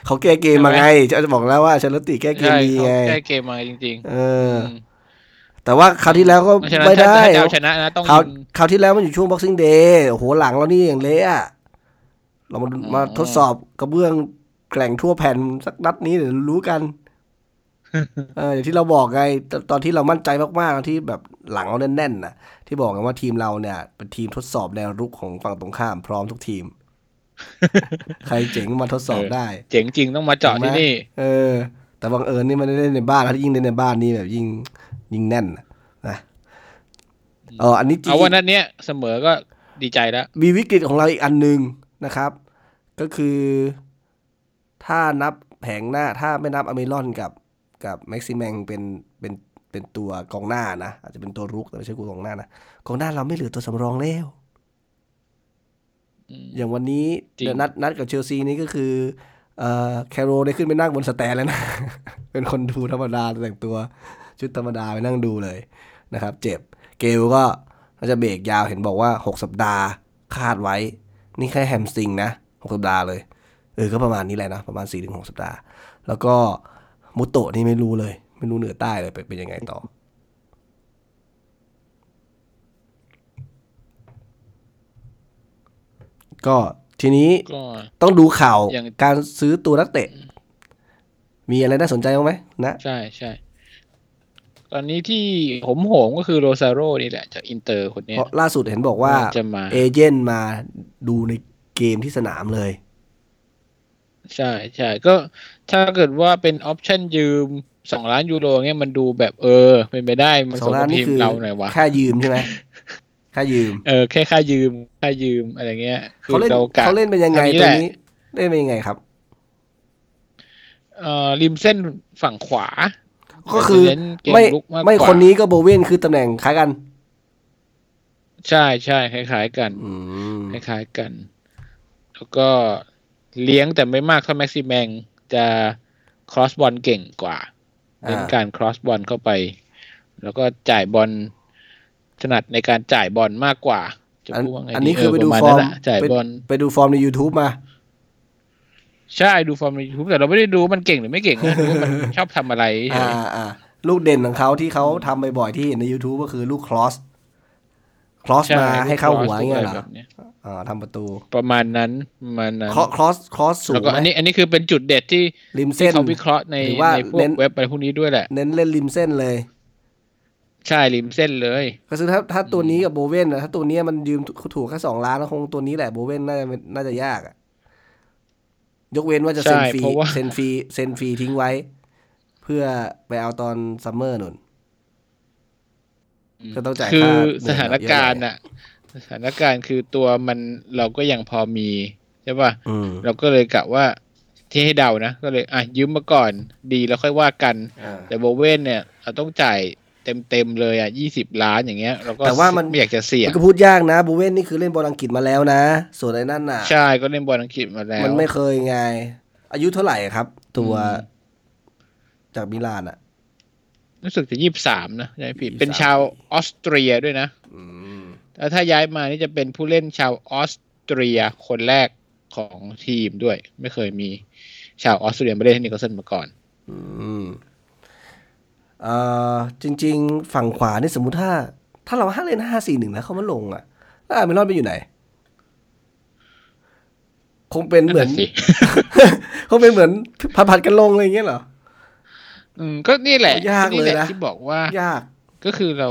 S1: เขาแก้เกมมาไงจะบอกแล้วว่าเชลติแก้เกม
S2: ใช่
S1: ดี
S2: เขา
S1: ไง
S2: แก้เกมมาจริง
S1: เอ
S2: ๆ
S1: อ
S2: ม
S1: แต่ว่าคราวที่แล้วก็
S2: เพราะฉะนั้น
S1: ไม่
S2: ถ้า
S1: ได้
S2: ถ้าจะเอาชนะนะต้อง
S1: คราว
S2: ยิง
S1: คราวที่แล้วมันอยู่ช่วง boxing day โอ้โหหลังเรานี่อย่างเละอะเรามา
S2: อืม
S1: มาทดสอบกระเบื้องแกล่งทั่วแผ่นสักนัดนี้เดี๋ยวรู้กัน เอออย่างที่เราบอกไงตตอนที่เรามั่นใจมากๆที่แบบหลังเราแน่นๆน่ะที่บอกกันว่าทีมเราเนี่ย เป็นทีมทดสอบแนวรุกของฝั่งตรงข้ามพร้อมทุกทีม ใครเจ๋งมาทดสอบได้
S2: เจ๋งจริงต้องมาเจาะที่นี่
S1: เออ แต่บังเอิญนี่มันได้เล่นในบ้านแล้วยิ่งเล่นในบ้านนี่แบบยิ่งยิ่งแน่นน่ะนะเอออันนี้จริง
S2: เอาวันนั้นเนี้ยเสมอก็ดีใจแล้ว
S1: มีวิกฤตของเราอีกอันหนึ่งนะครับ ก็คือถ้านับแผงหน้าถ้าไม่นับอเมรอนกับ กับแม็กซิแมงเป็นเป็นเป็นตัวกองหน้านะ อาจจะเป็นตัวรุกแต่ไม่ใช่กูกองหน้านะกองหน้าเราไม่เหลือตัวสำรองแล้ว
S2: อืม
S1: อย่างวันนี้
S2: จริง
S1: เดี๋ยวนัดนัดกับเชลซีนี่ก็คือเอ่อแคโรได้ขึ้นไปนั่งบนสแตนแล้วนะ เป็นคนดูธรรมดาแต่งตัวชุดธรรมดาไปนั่งดูเลยนะครับ เจ็บเกลก็น่าจะเบรกยาวเห็นบอกว่า 6 สัปดาห์คาดไว้ นี่แค่แฮมสตริงนะ 6 สัปดาห์เลย เออ ก็ประมาณนี้แหละนะ ประมาณ 4-6 สัปดาห์ แล้วก็ มุโตะนี่ไม่รู้เลย ไม่รู้เหนือใต้เลยเป็นเป็นยังไงต่อ ก็ทีนี้
S2: ก็
S1: ต้องดูข่าว
S2: อย่าง
S1: การซื้อตัวนักเตะ มีอะไรน่าสนใจบ้างไหมนะ
S2: ใช่ใช่ตอนนี้ที่ผมโหมก็คือโรซาโรนี่แหละ จากอินเตอร์คนเนี้ย
S1: เพราะล่าสุดเห็นบอกว่า
S2: จะมา
S1: agent มาดูในเกมที่สนามเลย
S2: ใช่ใช่ก็ถ้าเกิดว่าเป็น option ยืมสองล้านยูโรเงี้ยมันดูแบบเออ เป็นไปได้มัน
S1: สอ
S2: สม
S1: งล้า
S2: กันบ
S1: นี่
S2: ทีม
S1: คือ
S2: เราหน่อยวะ
S1: ค่ายืมใช่ไหมค่ายืม
S2: เออแค่ค่ายืมค่ายืมอะไรเงี้ยคือ
S1: เขาเล่น
S2: เรากะ
S1: เขาเล่นเป็นยังไง
S2: ทำนี้
S1: ตัว
S2: แหละ
S1: นี้เล่นเป็นยังไงครับ
S2: เอ่อริมเส้นฝั่งขวา
S1: ก็คือ
S2: เน้นเกม
S1: ไม่
S2: ลุกมากกว่า
S1: ไม่คนนี้ก็โบเวนคือตำแหน่งคล้ายกัน
S2: ใช่ใช่คล้ายๆกัน
S1: อืม
S2: คล้ายๆกัน แล้วก็ เลี้ยงแต่ไม่มากเท่าแม็กซิแมงจะครอสบอลเก่งกว่าเน้นการครอสบอลเข้าไป แล้วก็จ่ายบอลถนัดในการจ่ายบอลมากกว่า จะ
S1: อัน
S2: พูดว่าไง
S1: อันนี้คือไปดู
S2: เระาณ
S1: ฟอร์ม
S2: นั้นอะจ่าย
S1: ไป
S2: บอล
S1: ไปดูฟอร์มใน YouTube มา
S2: ใช่ดูฟอร์มในยูทูบแต่เราไม่ได้ดูมันเก่งหรือไม่เก่งนะดูว่ามันชอบทำอะไรเฉ
S1: อ่ายอ่าลูกเด่นของเขาที่เขาทำบ่อยๆที่เห็นใน YouTube ก็คือลูกครอสครอส
S2: ใช่
S1: มาให้เข้าหัวอย่างเงี้ยเหรอ
S2: แบบนี้ย
S1: อ่าทำประตู
S2: ประมาณนั้นประมาณนั้น
S1: ครอครอสครอสสู
S2: แล้ว
S1: ง
S2: ก็
S1: ไหม
S2: อันนี้อันนี้คือเป็นจุดเด็ดที่
S1: ริม
S2: ที่
S1: เส้น
S2: เขาวิเคราะห์ใน
S1: หรือว่า
S2: ในพว
S1: เน้
S2: ก
S1: น
S2: เว็บอะไรพวกนี้ด้วยแหละ
S1: เน้นเล่นริมเส้นเลย
S2: ใช่ริมเส้นเลย
S1: ก็คือถ้าถ้าตัวนี้กับโบเว่นนะถ้าตัวนี้มันยืมถูกแค่สองล้านก็คงตัวนี้แหละโบเว่นน่าจะน่าจะยากอะยกเว้นว่าจะเซ็น
S2: ใช่
S1: ฟรี
S2: เพราะว่า
S1: เซ็นฟรีเซ็นฟรีทิ้งไว้ เพื่อไปเอาตอนซัมเมอร์นุ่นก็ต้องจ่าย
S2: คือ
S1: ค่าเหนื่อย
S2: สถานการณ์อะ สถานการณ์คือตัวมันเราก็ยังพอมีใช่ป่ะ
S1: อืม
S2: เราก็เลยกะว่าที่ให้เดานะก็เลยอะยืมมาก่อนดีแล้วค่อยว่ากัน
S1: อ่า
S2: แต่โบเวนเนี่ยเราต้องจ่ายเต็มเต็มๆเลยอะยี่สิบล้านอย่างเงี้ยเราก็
S1: แต่ว่ามัน
S2: ไม่อยากจะเสี่ย
S1: มั
S2: ง
S1: นก็พูดยากนะโบเว่นนี่คือเล่นบอลอังกฤษมาแล้วนะ ส่วนไอ้นั่นน่ะ
S2: ใช่ก็เล่นบอลอังกฤษมาแล้ว
S1: มันไม่เคยไง อายุเท่าไหร่ครับ ตัว
S2: อืม
S1: จากมิลานอะ
S2: รู้สึกจะยี่สิบสามนะใช่ผิด
S1: 23
S2: เป็นชาวออสเตรียด้วยนะ
S1: อืม
S2: แล้วถ้าย้ายมานี่จะเป็นผู้เล่นชาวออสเตรียคนแรกของทีมด้วย ไม่เคยมีชาวออสเตรียมาเล่นที่นิโคลสันมาก่อน
S1: อืมเอ่อจริง ๆ ฝั่งขวานี่สมมุติถ้า ถ้าเราห้าเล่นห้าสี่หนึ่งแล้วเขามาลงอะ แล้วอาร์เมรอนไปอยู่ไหน คงเป็นเหมือน
S2: นั่นน่ะสิ
S1: คงเป็นเหมือนผัดๆกันลงอะไรอย่างเงี้ยเหรอ
S2: อืม ก็นี่แหละ
S1: ยากเลยนะ
S2: นี่แหละที่บอกว่า
S1: ยาก
S2: ก็คือเรา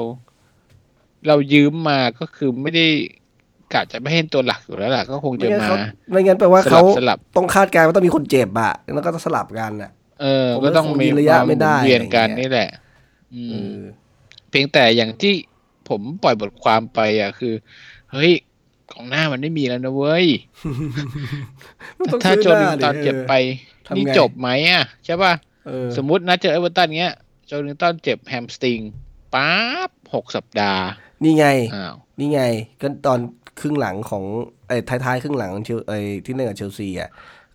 S2: เรายืมมาก็คือไม่ได้กะจะไม่ให้ตัวหลักอยู่แล้วล่ะก็คง
S1: ไม่
S2: จะ
S1: งั้น
S2: มา
S1: เขาไม่งั้นแปลว่า
S2: สลั
S1: เขา
S2: บสลับ
S1: ต้องคาดการณ์ว่าต้องมีคนเจ็บอะแล้วก็ต้องสลับกันอะ
S2: เออ
S1: ผม
S2: ก็ต้อง
S1: ว่าคง
S2: มี
S1: ยืนระยะ
S2: ควา
S1: ไม่ได้
S2: หนเวียนกัน
S1: อะไรอย่างเงี้ย
S2: นี่แหละ อื
S1: เอ
S2: ม
S1: อ
S2: เพียงแต่อย่างที่ผมปล่อยบทความไปอะ คือ เฮ้ยของหน้ามันไม่มีแล้วนะเว้ย
S1: มันต้อง
S2: ถ้า
S1: ซื้อ
S2: โจ
S1: ห
S2: ลิ
S1: น้างดิ
S2: ตอนเจ็บไป
S1: ทำไง
S2: นี่จบไหมอะ ใช่ป่ะ
S1: เออ
S2: สมมุตินะเจอเอเวอร์ตันเงี้ยโจลิงตันเจ็บแฮมสตริงป๊าบหกสัปดาห์
S1: นี่ไง
S2: อ้าว
S1: นี่ไง ก็ตอนครึ่งหลังของไอ้ท้ายๆครึ่งหลังของเชลไอ้ที่เล่นกับเชลซีอะ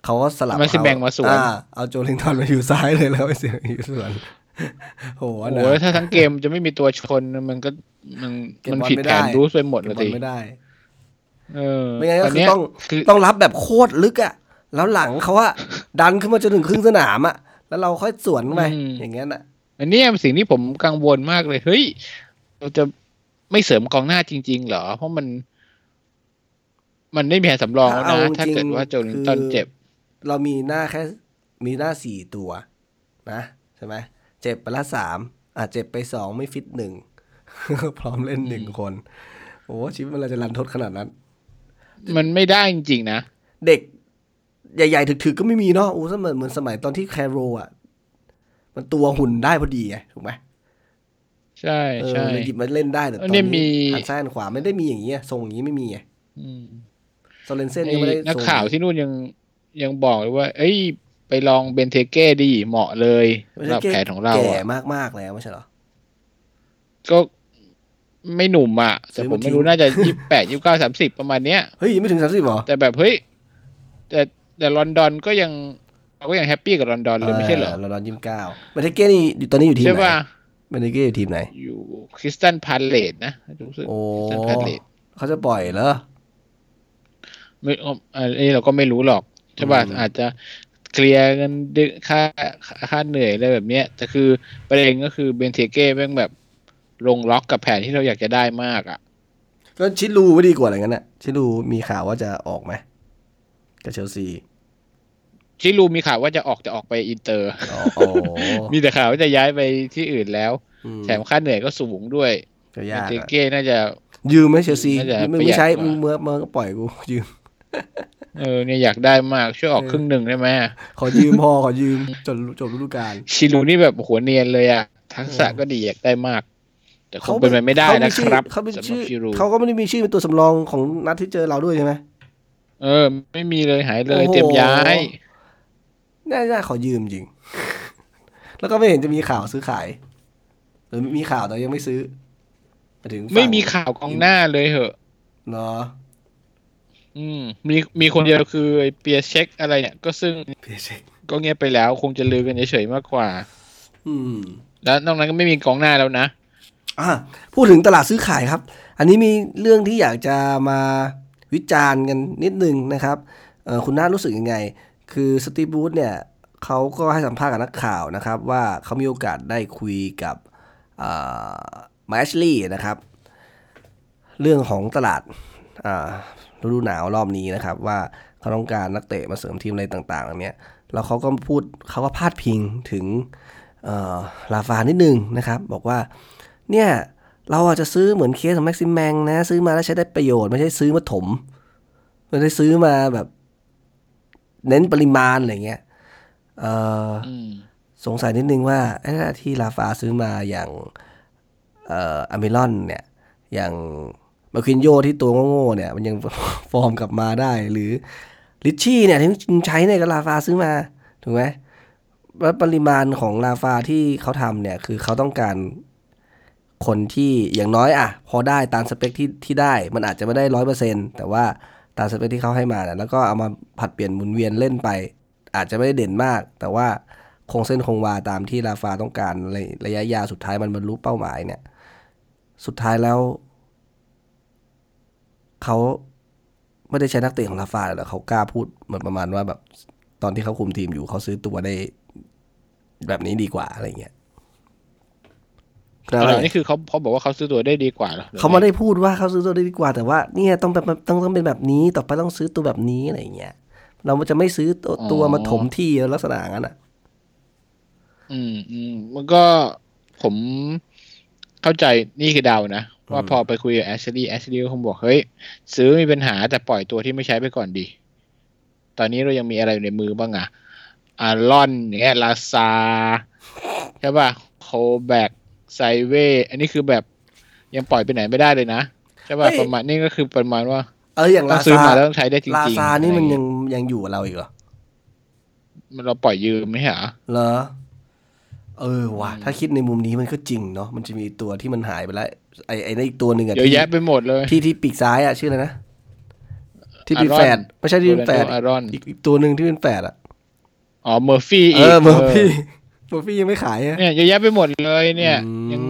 S1: เขาก็สลับ
S2: มันสิแบ่งมาสวน
S1: อ่เอาโจลิงตันมาอยู่ซ้ายเลยแล้วไอ้เสียงอยู่ส่วนโห
S2: โอ้
S1: อัน
S2: โห
S1: นะ
S2: แล้วถ้าทั้งเกมจะไม่มีตัวชนมันก็มัน
S1: เก็บ
S2: มัน
S1: บอล
S2: ผิด
S1: ไม่
S2: แผ
S1: ได้
S2: นรูสไปหมด
S1: เก็
S2: เล
S1: บ
S2: ย
S1: บอล
S2: ที
S1: ไม่ได้
S2: เออ
S1: ไม่งั้นก็
S2: ต
S1: คือ
S2: เย
S1: ต้อง
S2: คือ
S1: ต้องรับแบบโคตรลึกอะแล้วหลังเขาอะดันขึ้นมาจนถึงครึ่งสนามอะแล้วเราค่อยสวนไปอย่างเงี้ยน่ะ
S2: อันเนี้ยเป็นสิ่งที่ผมกังวลมากเลย เฮ้ย เราจะ ไม่เสริมกองหน้าจริง ๆ เหรอ เพราะมัน มันไม่มีแผนสำรองแล้ว
S1: ถ้าเอา
S2: นะถ้า
S1: จริง
S2: เกิดว่าโจลิงตัน
S1: คือ
S2: เจ็บ
S1: เรามีหน้าแค่ มีหน้าสี่ตัว นะใช่ไหมเจ็บไปละสามอะเจ็บไปสองไม่ฟิตหนึ่งพร้อมเล่นหนึ่งคน โอ้ชีวิตมันเราจะรันทดขนาดนั้น
S2: มันไม่ได้จริง ๆ นะ
S1: เด็ก ใหญ่ ๆ ถึก ๆ ก็ไม่มีเนาะโอ้สมัยเหมือนสมัยตอนที่แคโรอะ มันตัวหุ่นได้พอดีไงถูกไหม
S2: ใช่
S1: เออ
S2: ใช่
S1: เลยหยิบมาเล่นได้แต่ต
S2: อั
S1: อน
S2: นนี้
S1: นี้
S2: มี
S1: หันซ้ายหันขวาไม่ได้มีอย่างเงี้ยทรงอย่างงี้ไม่มีไง
S2: อืม
S1: โซเลนเซนยังไม่ได้
S2: นัก
S1: ทรง
S2: ข่าวที่นู่นยังยังบอกเลยว่า เอ้ย ไปลองเบนเทเก้ดีเหมาะเลย
S1: ไม่
S2: สำห
S1: ใช่
S2: รับแผนของเรา
S1: แก่
S2: อะ
S1: มากๆแล้วไม่ใช่เหรอ
S2: ก็ไม่หนุ่มอะ แต่
S1: ซื้อ
S2: ผม
S1: มา
S2: ไม่รู้
S1: ทิ้ง
S2: น่าจะยี่แปดยี่เก้าสามสิบประมาณเนี้ย
S1: เฮ้ยยังไม่ถึงสามสิบหรอ
S2: แต่แบบเฮ้ย แต่แต่ลอนดอนก็ยังเราก็ยังแฮปปี้กับลอนดอนเลยไม่ใช่เหรอ
S1: เราดอนยิมเก้าเบเทเก้นี่อยู่ตอนนี้อยู่ทีม
S2: ใช่
S1: ไหน
S2: ป่ะ
S1: เบเทเก้อยู่ทีมไหน
S2: อยู่คริสตันพาเลตนะรู้สึก
S1: โอ้
S2: คริสตันพาเลต
S1: เขาจะปล่อยเหรอ
S2: ไม่อันนี้เราก็ไม่รู้หรอกใช่ป่ะ
S1: อืม
S2: อาจจะเคลียร์เงินเดือนค่าค่าเหนื่อยอะไรแบบเนี้ยแต่คือประเด็นก็คือเบนเทเก้แม่งแบบลงล็อกกับแผนที่เราอยากจะได้มากอะ
S1: ก็ชิรูด์ไม่ดีกว่าอะไรงั้นน่ะ ชิรูด์มีข่าวว่าจะออกไหมกับเชลซี
S2: ชิรูด์มีข่าวว่าจะออกจะออกไปอินเตอร์
S1: อ๋อโอ้
S2: มีแต่ข่าวว่าจะย้ายไปที่อื่นแล้ว
S1: อืม
S2: แถมค่าเหนื่อยก็สูงด้วย
S1: ก็
S2: เบ
S1: ยานก
S2: เท
S1: อะ
S2: เก้น่าจะ
S1: ยืมไหมเชลซี
S2: น่าจะ
S1: มึง
S2: ประหยั
S1: ไม่
S2: ด
S1: ใช้
S2: กว่า
S1: มึงเมื่อเมื่อก็ปล่อยกูยืม
S2: เออเนี่ยอยากได้มากช่วยออก
S1: เออ
S2: ครึ่งหนึ่งได้ไหม
S1: ขอยืมพอขอยืมจนจบฤดูกาล
S2: ชิลูนี่แบบหัวเนียนเลยอะทักษะ
S1: เออ
S2: ก็ดีอยากได้มาก แต่คงเป็นไปไม่ได้นะครับ
S1: เขาเป็น
S2: สำหรับ
S1: ชื่อ
S2: ชิลู
S1: เขาก็ไม่ได้มีชื่อเป็นตัวสำรองของนัดที่เจอเราด้วยใช่ไหม
S2: เออ ไม่มีเลยหายเลย
S1: โอ้โห
S2: เตรียมย้าย
S1: น่าจะขอยืมจริง แล้วก็ไม่เห็นจะมีข่าวซื้อขาย หรือมีข่าวแต่ยังไม่ซื้อหายถึงฝั่ง
S2: ไม่มีข่าวกองหน้าเลยเหอะ
S1: เนาะ
S2: อืม มีมีคนเดียวคือไอ้เปียเช็คอะไรเนี่ยก็ซึ่ง
S1: เพียเช็ค
S2: ก็เงียบไปแล้ว คงจะลือกันเฉยๆมากกว่า
S1: อืม
S2: แล้วนอกนั้นก็ไม่มีกองหน้าแล้วนะ
S1: อะพูดถึงตลาดซื้อขายครับ อันนี้มีเรื่องที่อยากจะมาวิจารณ์กันนิดนึงนะครับเอ่อคุณน่ารู้สึกยังไง คือสตีบูธเนี่ยเขาก็ให้สัมภาษณ์กับนักข่าวนะครับ ว่าเขามีโอกาสได้คุยกับมาแอชลีย์นะครับ เรื่องของตลาดฤดูหนาวรอบนี้นะครับ ว่าเขาต้องการนักเตะมาเสริมทีมอะไรต่างๆเหล่านี้แล้วเขาก็พูดเขาก็พาดพิงถึงลาฟานิดนึงนะครับ บอกว่าเนี่ยเราอาจจะซื้อเหมือนเคสของแม็กซิมแมงนะ ซื้อมาแล้วใช้ได้ประโยชน์ ไม่ใช่ซื้อมาถมไม่ได้ซื้อมาแบบ เน้นปริมาณอะไรเงี้ยเอ่อ
S2: อืม
S1: สงสัยนิดนึงว่าไอ้ที่ลาฟาซื้อมาอย่างเอ่ออเมรอนเนี่ย อย่างมาควินโยที่ตัวโง่ๆเนี่ย มันยังฟอร์มกลับมาได้ หรือลิชชี่เนี่ยที่ใช้เนี่ยก็ลาฟาซื้อมา ถูกไหมแล้วปริมาณของลาฟาที่เขาทำเนี่ย คือเขาต้องการคนที่อย่างน้อยอะพอได้ตามสเปคที่ที่ได้ มันอาจจะไม่ได้ร้อยเปอร์เซ็นแต่ว่า ตามสเปคที่เขาให้มานี่ยแล้วก็เอามาผัดเปลี่ยนหมุนเวียนเล่นไป อาจจะไม่ได้เด่นมาก แต่ว่าคงเส้นคงวาตามที่ลาฟาต้องการในระยะยาวสุดท้ายมันบรรลุเป้าหมายเนี่ย สุดท้ายแล้วเขาไม่ได้ใช้นักเตะของลาฟาเลยเหรอเขากล้าพูดเหมือนประมาณว่าแบบตอนที่เขาคุมทีมอยู่เขาซื้อตัวได้แบบนี้ดีกว่าอะไรเงี้ย
S2: อะไรนี่คือเขาเขาบอกว่าเขาซื้อตัวได้ดีกว่าหรอ
S1: เขาไม่ได้พูดว่าเขาซื้อตัวได้ดีกว่า แต่ว่าเนี่ยต้องแบบต้องต้องเป็นแบบนี้ต่อไปต้องซื้อตัวแบบนี้อะไรเงี้ยเราจะไม่ซื้อตัวตัวมาถมที่ลักษณะอย่างนั้นอะ
S2: อืมอืมมันก็ผมเข้าใจนี่คือเดานะ ว่าพอไปคุยกับแอชลีย์แอชลีย์ก็คงบอกเฮ้ย ซื้อมีปัญหาแต่ปล่อยตัวที่ไม่ใช้ไปก่อนดี ตอนนี้เรายังมีอะไรอยู่ในมือบ้างอะอารอนอย่างเงี้ยลาซาใช่ป่ะโคแบก ไซเวอันนี้คือแบบยังปล่อยไปไหนไม่ได้เลยนะใช่ป่ะ
S1: เฮ้ย
S2: ประมาณนี่ก็คือประมาณว่า
S1: เอออย่าง
S2: ต้อ
S1: ลาง
S2: ซื้อ
S1: ซา
S2: มาแล้วต้องใช้ได้จริงๆ
S1: ลาซานี่มัน
S2: อะไร
S1: ยัง
S2: เงี้
S1: ยังอยู่กับเราอีกเหรอ
S2: มันเราปล่อยยืมไหมฮะ
S1: เหรอเออว่ะถ้าคิดในมุมนี้มันก็จริงเนาะมันจะมีตัวที่มันหายไปแล้วไอ้ไอ้นั่นอีกตัวหนึ่งอะ
S2: เยอะ
S1: ที่
S2: แยะไปหมดเลย
S1: ที่ที่ปีกซ้ายอะชื่ออะไรนะที่เป็น
S2: Aaron
S1: แฝดไม่ใช่ที่เป็นแฝด
S2: อารอน
S1: อีกอีกตัวหนึ่งที่เป็นแฝดอะ
S2: อ๋อเมอร์ฟี่
S1: เออเมอร์ฟี่ เมอร์ฟี่ยังไม่ขายอะ
S2: เนี่ยเยอะแยะไปหมดเลยเนี่ย
S1: อืม
S2: ยัง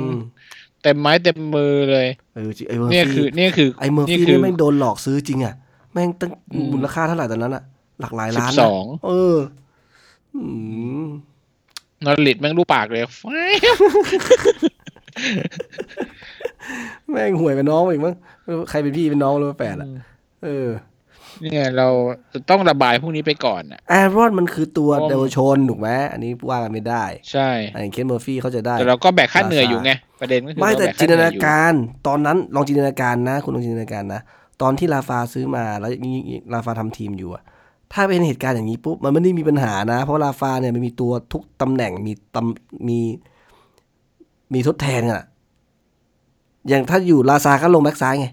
S2: เต็มไม้เต็มมือเลย
S1: เออจริงไอ้เมอร์
S2: เนี่ยคื
S1: ฟี่
S2: อเนี่ยคือ
S1: ไอ้เมอร์
S2: นี่
S1: ฟี่
S2: คื
S1: นี่
S2: อ
S1: แม่งโดนหลอกซื้อจริงอะแม่งตั้ง
S2: อืม
S1: มูลค่าเท่าไหร่ตอนนั้นอะหลักหลาย
S2: สิบ
S1: ล้าน
S2: ส
S1: นะ
S2: อง
S1: เอออืม
S2: นอริดแม่งรูปปากเลยแฟบ
S1: แม่งห่วยเป็นน้องอีกมั้งใครเป็นพี่เป็นน้องหรือว่าแฝดอะเออ
S2: เนี่ยเราจะต้องระบายพวกนี้ไปก่อนอะ
S1: แอรอนมันคือตัว
S2: เพราะ
S1: เยาวชนถูกไหมอันนี้ว่ากันไม่ได้
S2: ใช่
S1: อันอย่างเคนเมอร์ฟี่เขาใจะได้
S2: แต่เราก็แบกค่าเหนื่อยอยู่ไง ประเด็นก็คือ
S1: ไม่แต่
S2: เรบ
S1: จินตนา
S2: ค่เหอยอยู่
S1: การตอนนั้นลองจินตนาการนะ คุณลองจินตนาการนะ ตอนที่ลาฟาซื้อมาแล้วนี่ลาฟาทำทีมอยู่อะถ้าเป็นเหตุการณ์อย่างนี้ปุ๊บมันไม่ได้มีปัญหานะ เพราะลาฟาเนี่ยมันมีตัวทุกตำแหน่งมีตำมีมีทดแทนกันอะอย่างถ้าอยู่ลาซาก็ลงแบ็กซ้ายไง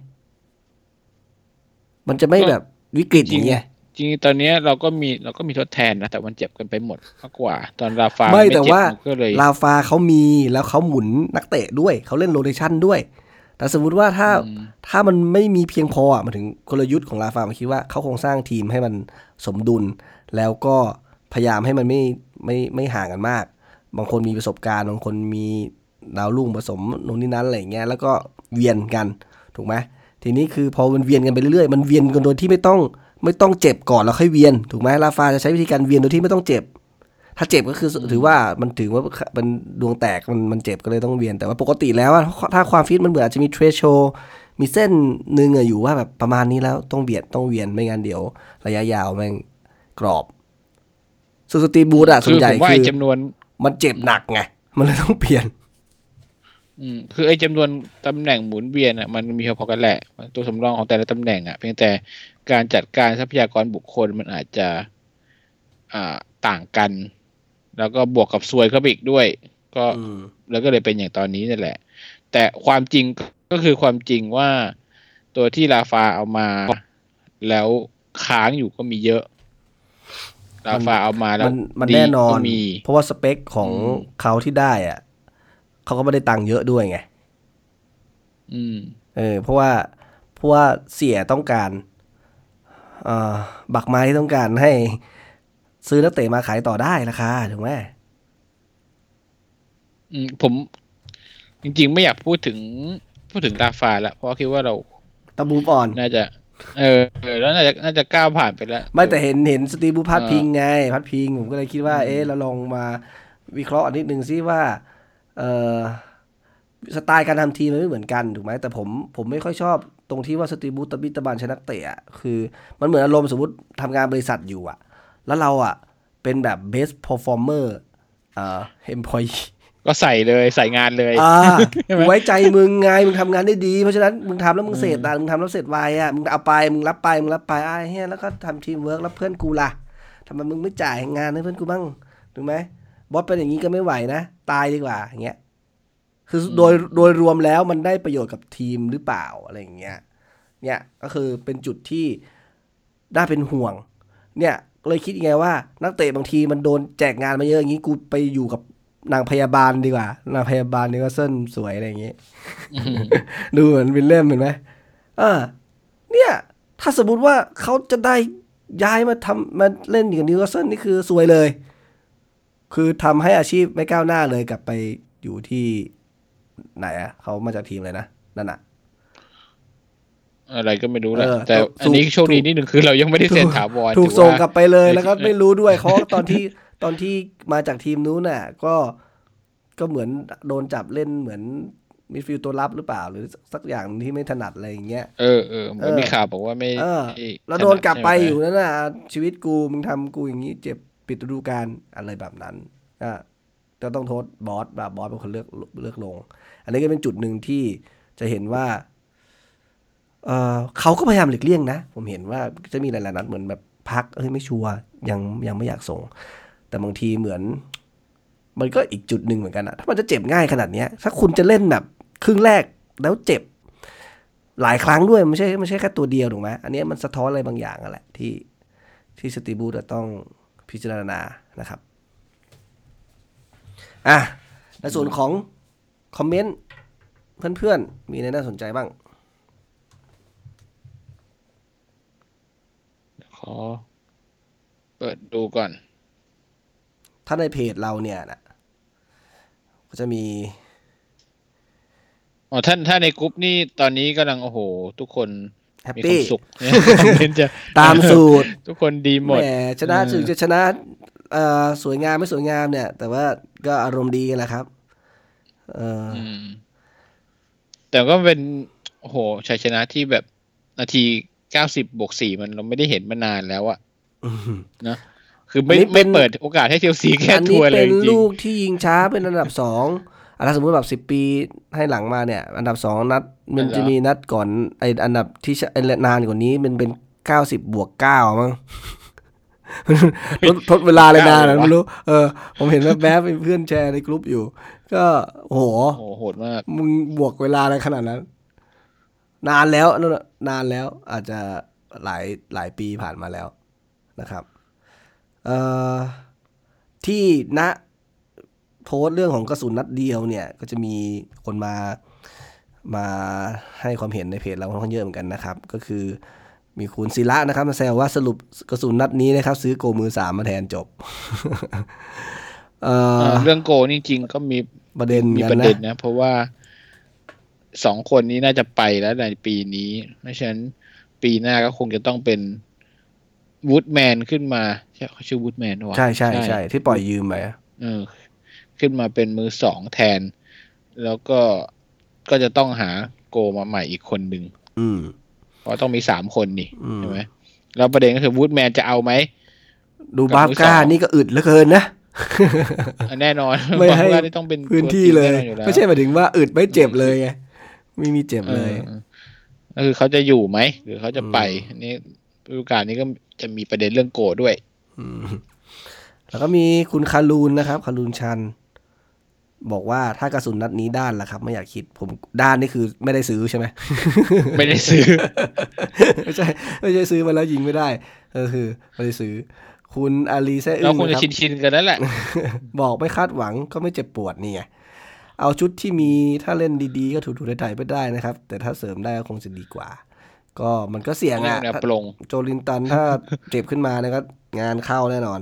S1: มันจะไม่แบบ วิกฤตอย่างเงี้ย
S2: จริงๆตอนเนี้ยเราก็มีเราก็มีทดแทนนะแต่มันเจ็บกันไปหมดมากกว่า ตอนราฟา
S1: ไม่
S2: เจ็
S1: แต่
S2: บ
S1: ว่า
S2: นก็เลย
S1: ลาฟาเขามีแล้วเขาหมุนนักเตะด้วยเขาเล่นโรเตชันด้วย แต่สมมติว่าถ้า
S2: อืม
S1: ถ้ามันไม่มีเพียงพออะมาถึงกลยุทธ์ของลาฟามันคิดว่าเขาคงสร้างทีมให้มันสมดุล แล้วก็พยายามให้มันไม่ไม่ไม่ห่างกันมาก บางคนมีประสบการณ์บางคนมีดาวรุ่งผสมนู่นนี่นั้นอะไรอย่างเงี้ยแล้วก็เวียนกันถูกไหม ทีนี้คือพอมันเวียนกันไปเรื่อยๆ มันเวียนกันโดยที่ไม่ต้องไม่ต้องเจ็บก่อนแล้วค่อยเวียน ถูกไหมลาฟาจะใช้วิธีการเวียนโดยที่ไม่ต้องเจ็บ ถ้าเจ็บก็คือถือว่ามันถือว่าเป็นดวงแตกมันมันเจ็บก็เลยต้องเวียนแต่ว่าปกติแล้วอะถ้าความฟิตมันเหมือนอาจจะมีเทรชโชมีเส้นหนึ่งอะอยู่ว่าแบบประมาณนี้แล้วต้องเบียดต้องเวียนไม่งั้นเดี๋ยว ระยะยาวแม่งกรอบสุดสตรีบูทอะส่
S2: คื
S1: วน
S2: อ
S1: ใหญ่
S2: ผมว่า
S1: คื
S2: ไอ้
S1: อ
S2: จำนวน
S1: มันเจ็บหนักไงมันเลยต้องเปลี่ยน
S2: อืมคือไอ้จำนวนตำแหน่งหมุนเวียนอะมันมีพอๆกันแหละ ตัวสำรองของแต่ละตำแหน่งอะเพียงแต่การจัดการทรัพยากรบุคคลมันอาจจะ อ่าต่างกัน แล้วก็บวกกับซวยเข้าไปอีกด้วย ก็
S1: อืม
S2: แล้วก็เลยเป็นอย่างตอนนี้นั่นแหละ แต่ความจริงก็คือความจริงว่าตัวที่ลาฟาเอามา แล้วค้างอยู่ก็มีเยอะลาฟาเอามาแล้ว
S1: มันมัน
S2: ดี
S1: แน่นอน
S2: ก็มี
S1: เพราะว่าสเปคของ
S2: อืม
S1: เขาที่ได้อะ เขาก็ไม่ได้ตังค์เยอะด้วยไง
S2: อืม
S1: เออ เพราะว่าเพราะว่าเสียต้องการเอ่อบักไม้ต้องการให้ ซื้อนักเตะมาขายต่อได้ราคาถูกไหม
S2: อืมผม จริง ๆ ไม่อยากพูดถึง พูดถึงลาฟาละเพราะคิดว่าเรา
S1: ตะบูปอ่อน
S2: น่าจะเออเออแล้วน่าจะน่าจะก้าวผ่านไปแล้ว
S1: ไม่แต่เห็นเห็นสตีบูพัด
S2: เออ
S1: พิงไง พัดพิง ผมก็เลยคิดว่า
S2: อืม
S1: เอ๊ะเราลองมาวิเคราะห์อันนิดนึงซิว่าเออ สไตล์การทำทีมมันไม่เหมือนกันถูกไหมแต่ผมผมไม่ค่อยชอบตรงที่ว่าสตีบูตะบิตะบันชนะเตะอะคือมันเหมือนอารมณ์สมมติทำงานบริษัทอยู่อะแล้วเราอะเป็นแบบ best performer เอ่อ employee
S2: ก็ใส่เลยใส่งานเลย
S1: อ่า
S2: ใช่ไหม
S1: กูไว้ใจมึงไงมึงทำงานได้ดี เพราะฉะนั้นมึงทำแล้วมึงเสร็จอะมึงทำแล้วเสร็จไวอะมึงเอาไปมึงรับไปมึงรับไปไอ้เฮียแล้วก็ทำทีมเวิร์กแล้วเพื่อนกูล่ะทำไมมึงไม่จ่ายงานให้เพื่อนกูบ้างถูกไหม บอสเป็นอย่างนี้ก็ไม่ไหวนะ ตายดีกว่าอย่างเงี้ยคือโดยโดยรวมแล้วมันได้ประโยชน์กับทีมหรือเปล่าอะไรอย่างเงี้ยเนี่ยก็คือเป็นจุดที่น่าเป็นห่วง เนี่ยเลยคิดยังไงว่า นักเตะบางทีมันโดนแจกงานมาเยอะอย่างนี้กูไปอยู่กับนางพยาบาลดีกว่า นางพยาบาลนี่ก็เส้นสวยอะไรอย่างงี้ดูเหมือนวิลเล่มเห็นไหมเออเนี่ย ถ้าสมมุติว่าเขาจะได้ย้ายมาทำมาเล่นอยู่กับนิวคาสเซิลนี่คือสวยเลย คือทำให้อาชีพไม่ก้าวหน้าเลยกลับไปอยู่ที่ไหนอะเขามาจากทีมเลยนะ นั่นอะ
S2: อะไรก็ไม่รู้แหละ
S1: เออ
S2: แต่
S1: ถูก
S2: อันนี้โชคดี
S1: ถูก
S2: นิดหนึ่งคือเรายังไม่ได้เซ็นถาวร
S1: ถูก
S2: ถือ
S1: ส่ง
S2: ว่าก
S1: ลับไปเลยแล้วก็
S2: เออ
S1: ไม่รู้ด้วยเขาตอนที่ตอนที่มาจากทีมนู้นน่ะ ก็ก็เหมือนโดนจับเล่นเหมือนมิดฟิลด์ตัวรับหรือเปล่า หรือสักอย่างที่ไม่ถนัดอะไรอย่างเงี้ย
S2: เออเออมันมีข่าวบอกว่าไม่
S1: เออ
S2: ไม่
S1: แล้วโดนกลับไป
S2: ใช่หม
S1: อยู่นั่นน่ะชีวิตกูมึงทำกูอย่างนี้เจ็บ ปิดฤดูกาลอะไรแบบนั้นอะก็ต้องโทษบอสแบบบอสเป็นคนเลือกเลือกลง อันนี้ก็เป็นจุดหนึ่งที่จะเห็นว่าเเขาก็พยายามหลีกเลี่ยงนะ ผมเห็นว่าจะมีหลายๆนัดเหมือนแบบพักเอ้ยไม่ชัวร์ยังยังไม่อยากส่ง แต่บางทีเหมือน มันก็อีกจุดหนึ่งเหมือนกันอะถ้ามันจะเจ็บง่ายขนาดเนี้ย ถ้าคุณจะเล่นแบบครึ่งแรกแล้วเจ็บ หลายครั้งด้วยไม่ใช่ไม่ใช่แค่ตัวเดียวถูกไหมอันนี้มันสะท้อนอะไรบางอย่างอะแหละที่ที่สตีบูจะต้อง พิจารณานะครับอะในส่วนของคอมเมนต์เพื่อนๆ มีอะไรน่าสนใจบ้าง
S2: ขอ เปิดดูก่อน
S1: ถ้าในเพจเราเนี่ยนะก็จะมี
S2: อ๋อท่านถ้าในกรุ๊ปนี่ตอนนี้กำลังโอ้โห ทุกคน
S1: แฮป
S2: มีค
S1: ปี้
S2: วามสุขคอมเมนต์จะ
S1: ตามสูตร
S2: ทุกคนดีหมด
S1: แหมชนะ
S2: เออ
S1: ถึงจะชนะเอ่อสวยงามไม่สวยงามเนี่ย แต่ว่าก็อารมณ์ดีกันแหละครับเออ
S2: อืมแต่ก็เป็นโอ้โหชัยชนะที่แบบนาทีเก้าสิบบวกสี่มันเราไม่ได้เห็นมานานแล้วอะ
S1: อืม
S2: นะคือไม่
S1: อันนี้เป็
S2: ไม่
S1: น
S2: เปิดโอกาสให้เชลซีแค่
S1: อัน
S2: ทั
S1: นี้
S2: วร์เล
S1: เป็
S2: ย
S1: น
S2: จริง
S1: ลูกที่ยิงช้าเป็นอันดับสอง อะถ้าสมมติแบบสิบปีให้หลังมาเนี่ย อันดับสองนัดมันจะมีนัดก่อนไออันดับที่ชไอ้นานกว่านี้มันเป็นเก้าสิบบวกเก้ามั้งทดทดเวลาเลยนานนะไม่รู้ เออ ผมเห็นว่าแบ๊บเป็นเพื่อนแชร์ในกลุ่มอยู่ ก็โอ้โห
S2: โอ้โหโหดมาก
S1: มึงบวกเวลาอะไรขนาดนั้น นานแล้วนั่นน่ะนานแล้ว อาจจะหลายหลายปีผ่านมาแล้วนะครับ เอ่อที่ณ โพสต์เรื่องของกระสุนนัดเดียวเนี่ย ก็จะมีคนมามาให้ความเห็นในเพจเราค่อนข้างเยอะเหมือนกันนะครับ ก็คือมีคุณศิระนะครับ มาแซวว่าสรุปกระสุนนัดนี้นะครับ ซื้อโกมือสามมาแทนจบเอ่อ
S2: เรื่องโกนี่จริงก็มี
S1: ประเด็น
S2: มี
S1: กั
S2: ประ
S1: น
S2: เด็น
S1: นะ
S2: นะ เพราะว่าสองคนนี้น่าจะไปแล้วในปีนี้ไม่ฉะนั้นปีหน้าก็คงจะต้องเป็นวูดแมนขึ้นมาใช่เขาชื่อวูดแมนวะ
S1: ใช่ใช่ใช่ที่ปล่อยยืมไปอะ
S2: เออ ขึ้นมาเป็นมือสองแทน แล้วก็ก็จะต้องหาโกมาใหม่อีกคนหนึ่ง
S1: อืม
S2: เพราะต้องมีสามคนนี่
S1: อืม
S2: ใช่ไหมแล้วประเด็นก็คือวูดแมนจะเอาไหม
S1: ดู
S2: กับ
S1: บา
S2: มือ
S1: ก้า
S2: สอง
S1: นี่ก็อึดเหลือเกินนะ
S2: อะแน่นอน
S1: ไม่ให้
S2: เพราะว่านี่ต้องเป็น
S1: พื้นที่เลย
S2: ตัวจริงแน่นอนอแล้ว
S1: ไม่ใช่หมายถึงว่าอึดไม่เจ็บเลยไงไม่มีเจ็บเลย
S2: เออก็คือเขาจะอยู่ไหม หรือเขาจะไป
S1: อืม
S2: อันนี้ฤดูกาลนี้ก็จะมีประเด็นเรื่องโกด้วย
S1: มแล้วก็มีคุณคารูนนะครับคารูนชัน บอกว่าถ้ากระสุนนัดนี้ด้านล่ะครับ ไม่อยากคิดผมด้านนี่คือไม่ได้ซื้อใช่ไหม
S2: ไม่ได้ซื้อ
S1: ไม่ใช่ไม่ใช่ซื้อมาแล้วยิงไม่ได้ก็คือไม่ได้ซื้อ คุณอาลีแซ่
S2: เรา
S1: อึ้ง
S2: คง
S1: นะ
S2: จะ
S1: ครับ
S2: ชินชินๆกันแล้วแหละ
S1: บอกไม่คาดหวังก็ไม่เจ็บปวดนี่ไงเอาชุดที่มีถ้าเล่นดีๆ ก็ถูๆไถ่ๆไปได้นะครับ แต่ถ้าเสริมได้ก็คงจะดีกว่า ก็มันก็เสี่ยงอะ
S2: แนวปลง
S1: โจลินตันถ้าเจ็บขึ้นมาเนยก็งานเข้าแน่นอน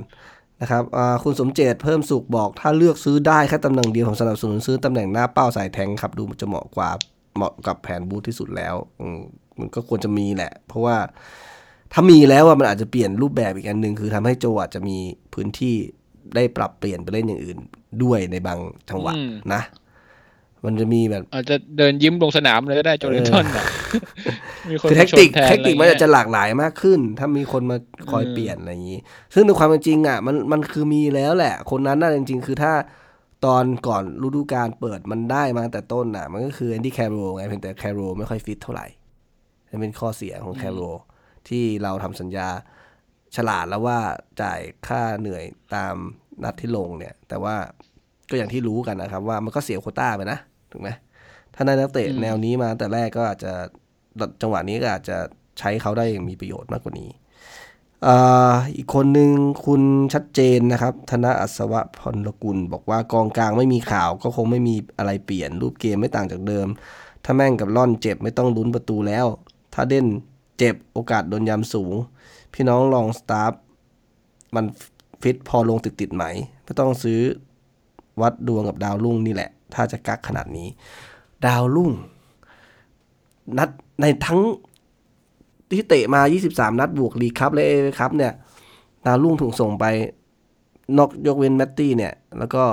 S1: นะครับอ่าคุณสมเจตเพิ่มสุขบอก ถ้าเลือกซื้อได้แค่ตำแหน่งเดียวผมสนับสนุนซื้อตำแหน่งหน้าเป้าสายแทงครับ ดูจะเหมาะกว่าเหมาะกับแผนบูทที่สุดแล้วอืมมันก็ควรจะมีแหละ เพราะว่าถ้ามีแล้วอะมันอาจจะเปลี่ยนรูปแบบอีกอันหนึ่งคือทำให้โจอาจจะมีพื้นที่ได้ปรับเปลี่ยนไปเล่นอย่างอื่นด้วยในบางจังหวะ
S2: อืม
S1: นะ มันจะมีแบบ
S2: อาจจะเดินยิ้มลงสนามเลยก็ได้โจลินตันอะมีคน
S1: คือเท
S2: มา
S1: ค
S2: ช
S1: นิ
S2: น
S1: ค
S2: แทน
S1: เทคนิคมัน
S2: อะไร
S1: อาจจะ
S2: เงี้ย
S1: หลากหลายมากขึ้น ถ้ามีคนมาคอย
S2: อืม
S1: เปลี่ยนอะไรอย่างนี้ ซึ่งในความเป็นจริงอะมันมันคือมีแล้วแหละ คนนั้นน่ะจริง ๆ คือถ้าตอนก่อนฤดูกาลเปิดมันได้มาตั้งแต่ต้นน่ะ มันก็คือแอนดี้แคโรไงเพียงแต่แคโรไม่ค่อยฟิตเท่าไหร่นั่นเป็นข้อเสียของแคโรที่เราทำสัญญาฉลาดแล้วว่าจ่ายค่าเหนื่อยตามนัดที่ลงเนี่ย แต่ว่าก็อย่างที่รู้กันนะครับ ว่ามันก็เสียโควต้าไปนะ ถูกไหมถ้าได้นักเตะ
S2: อืม
S1: แนวนี้มาแต่แรกก็อาจจะจังหวะนี้ก็อาจจะใช้เขาได้อย่างมีประโยชน์มากกว่านี้อ่าอีกคนหนึ่งคุณชัดเจนนะครับ ธนอัศวะพลกุล บอกว่ากองกลางไม่มีข่าวก็คงไม่มีอะไรเปลี่ยน รูปเกมไม่ต่างจากเดิม ถ้าแม่งกับล่อนเจ็บไม่ต้องลุ้นประตูแล้ว ถ้าเด่นเจ็บโอกาสโดนยำสูง พี่น้องลองสตาร์ฟมันฟิตพอลงติดติดๆไหม ไม่ต้องซื้อวัดดวงกับดาวรุ่งนี่แหละ ถ้าจะกักขนาดนี้ ดาวรุ่ง นัดในทั้งที่เตะมา 23 นัดบวกลีกครับและเอฟครับเนี่ย ดาวรุ่งถูกส่งไป นอกยกเว้นแมตตี้เนี่ย แล้วก็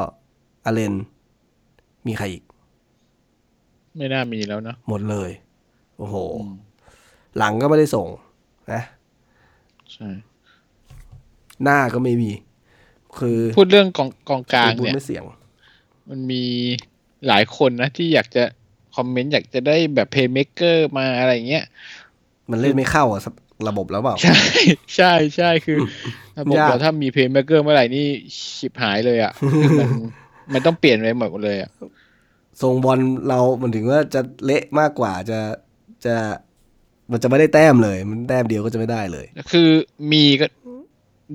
S1: อาเลน มีใครอีก
S2: ไม่น่ามีแล้วเนอะ
S1: หมดเลย โอ้โห
S2: อืม
S1: หลังก็ไม่ได้ส่งนะ
S2: ใช่
S1: หน้าก็ไม่มี คือ
S2: พูดเรื่องกองกองกลาง
S1: พูด
S2: เนี่ย
S1: ไม่เสียง
S2: มันมีหลายคนนะที่อยากจะคอมเมนต์อยากจะได้แบบเพย์เม k เกอร์มาอะไรเงี้ย
S1: มันเล่นไม่เข้าอะระบบแล้วเปล่า
S2: ใช่ใช่ใช่คือระบบ
S1: ยาก
S2: เราถ้ามีเพย์เม k เกอร์เมื่อไหร่นี่ชิบหายเลยอะคือมันมันต้องเปลี่ยนไปหมดเลยอะ
S1: ทรงบอลเรามันถึงว่าจะเละมากกว่าจะจะมันจะไม่ได้แต้มเลย มันแต้มเดียวก็จะไม่ได้เลย
S2: คือมีก็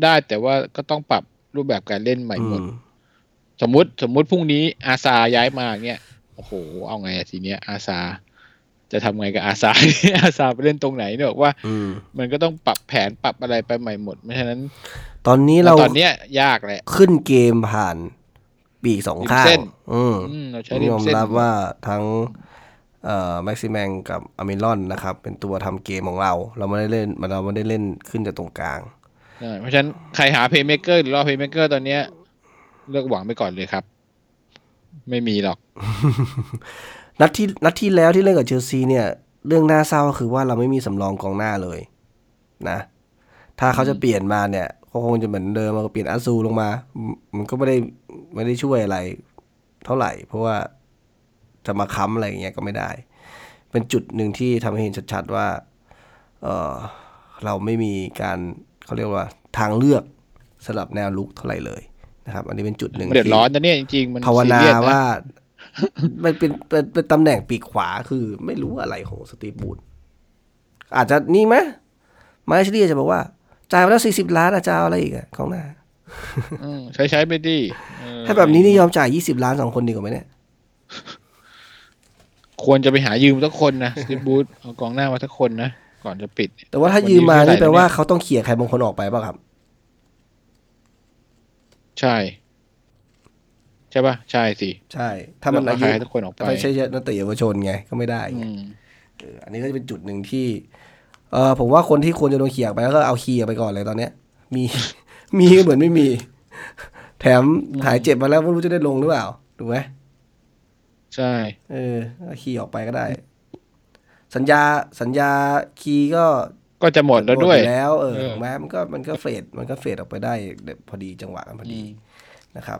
S2: ได้แต่ว่าก็ต้องปรับรูปแบบการเล่นใหม่
S1: อื
S2: หมด
S1: ม
S2: สมมุติสมมุติพรุ่งนี้อาซาย้ายมาเนี่ยโอ้โห เอาไงอะทีเนี้ยอาซาจะทำไงกับอาซาอาซาไปเล่นตรงไหนเนี่ยบอกว่า
S1: อืม
S2: มันก็ต้องปรับแผนปรับอะไรไปใหม่หมดไม่ฉะนั้น
S1: ตอนนี้เรา
S2: ตอนเนี้ยยากแหละ
S1: ขึ้นเกมผ่านปีกสองข้า
S2: ริมเส้
S1: ง
S2: น
S1: อืม
S2: อืมเราใช้
S1: ต้อง
S2: ริ
S1: ย
S2: ม
S1: อม
S2: เส้น
S1: รับว่าทั้งเอ่อแม็กซิแมงกับอเมรอนนะครับ เป็นตัวทำเกมของเรา เราไม่ได้เล่นเราไม่ได้เล่นขึ้นจากตรงกลาง
S2: ใช่เพราะฉะนั้นใครหาเพย์เม k เกอร์หรือรอเพย์เม k เกอร์ตอนเนี้ย เลิกหวังไปก่อนเลยครับ ไม่มีหรอก
S1: นัดที่นัดที่แล้วที่เล่นกับเชลซีเนี่ย เรื่องน่าเศร้าก็คือว่าเราไม่มีสำรองกองหน้าเลย นะ ถ้าเขาจะเปลี่ยนมาเนี่ยเขาคงจะเหมือนเดิมมาเปลี่ยนอาซูลงมา มันก็ไม่ได้ไม่ได้ช่วยอะไร เท่าไหร่ เพราะว่าจะมาค้ำอะไรอย่างเงี้ยก็ไม่ได้ เป็นจุดหนึ่งที่ทำให้เห็นชัดๆว่า เออเราไม่มีการเขาเรียกว่าทางเลือกสำหรับแนวลุกเท่าไหร่เลย นะครับ อันนี้เป็นจุดหนึ่ง
S2: มันเดือด
S1: ที่
S2: ร้อนนะเนี่ยจริงๆมัน
S1: ภาวนา
S2: ซีเรียสะ
S1: ว่า มันเป็นเป็นเป็นตำแหน่งปีกขวาคือไม่รู้อะไรของสตีฟบูธอาจจะนี่ไหมมาชเดียจะบอกว่าจ่ายมาแล้วสี่สิบล้านอาจจะเอาอะไรอีกอะของหน้า
S2: อืมใช้ใช้ไปดิเออ
S1: ถ้าแบบนี้นี่ยอมจ่ายยี่สิบล้านสองคนดีกว่าไหมเนี่ย
S2: ควรจะไปหายืมสักคนนะสตีบูธเอากองหน้ามาสักคนนะก่อนจะปิด
S1: แต่ว่าถ้า
S2: วันนี้
S1: ยืมมา
S2: เท่าไหร่
S1: นี่แปลว่า
S2: แล้วเนี่ย
S1: เขาต้องเขี่ยใครบางคนออกไปป่ะครับ
S2: ใช่ ใช่ปะใช่สิ
S1: ใช่ ถ้ามันอา
S2: ใคร
S1: ยุ
S2: ให้ทุกคนออกไป
S1: ไม่ใช่นักเตะเยาวชนไงก็ไม่ได้ไง
S2: อืม
S1: เอออันนี้ก็จะเป็นจุดหนึ่งที่ เออผมว่าคนที่ควรจะโดนเขี่ยออกไปแล้วก็เอาเขี่ยไปก่อนเลยตอนเนี้ย มีมีก็เหมือนไม่มี แถมหายเจ็บมาแล้วไม่รู้จะได้ลงหรือเปล่าถูกไหม
S2: ใช่
S1: เออก็ขี่ออกไปก็ได้ สัญญาสัญญาคีย์ก็
S2: ก็จะหมดแล้วด้วย
S1: หมแล้วเออ
S2: เออ
S1: ถูกไหมมันก็มันก็เฟดมันก็เฟดออกไปได้พอดีจังหวะกันพอดี
S2: อืม
S1: นะครับ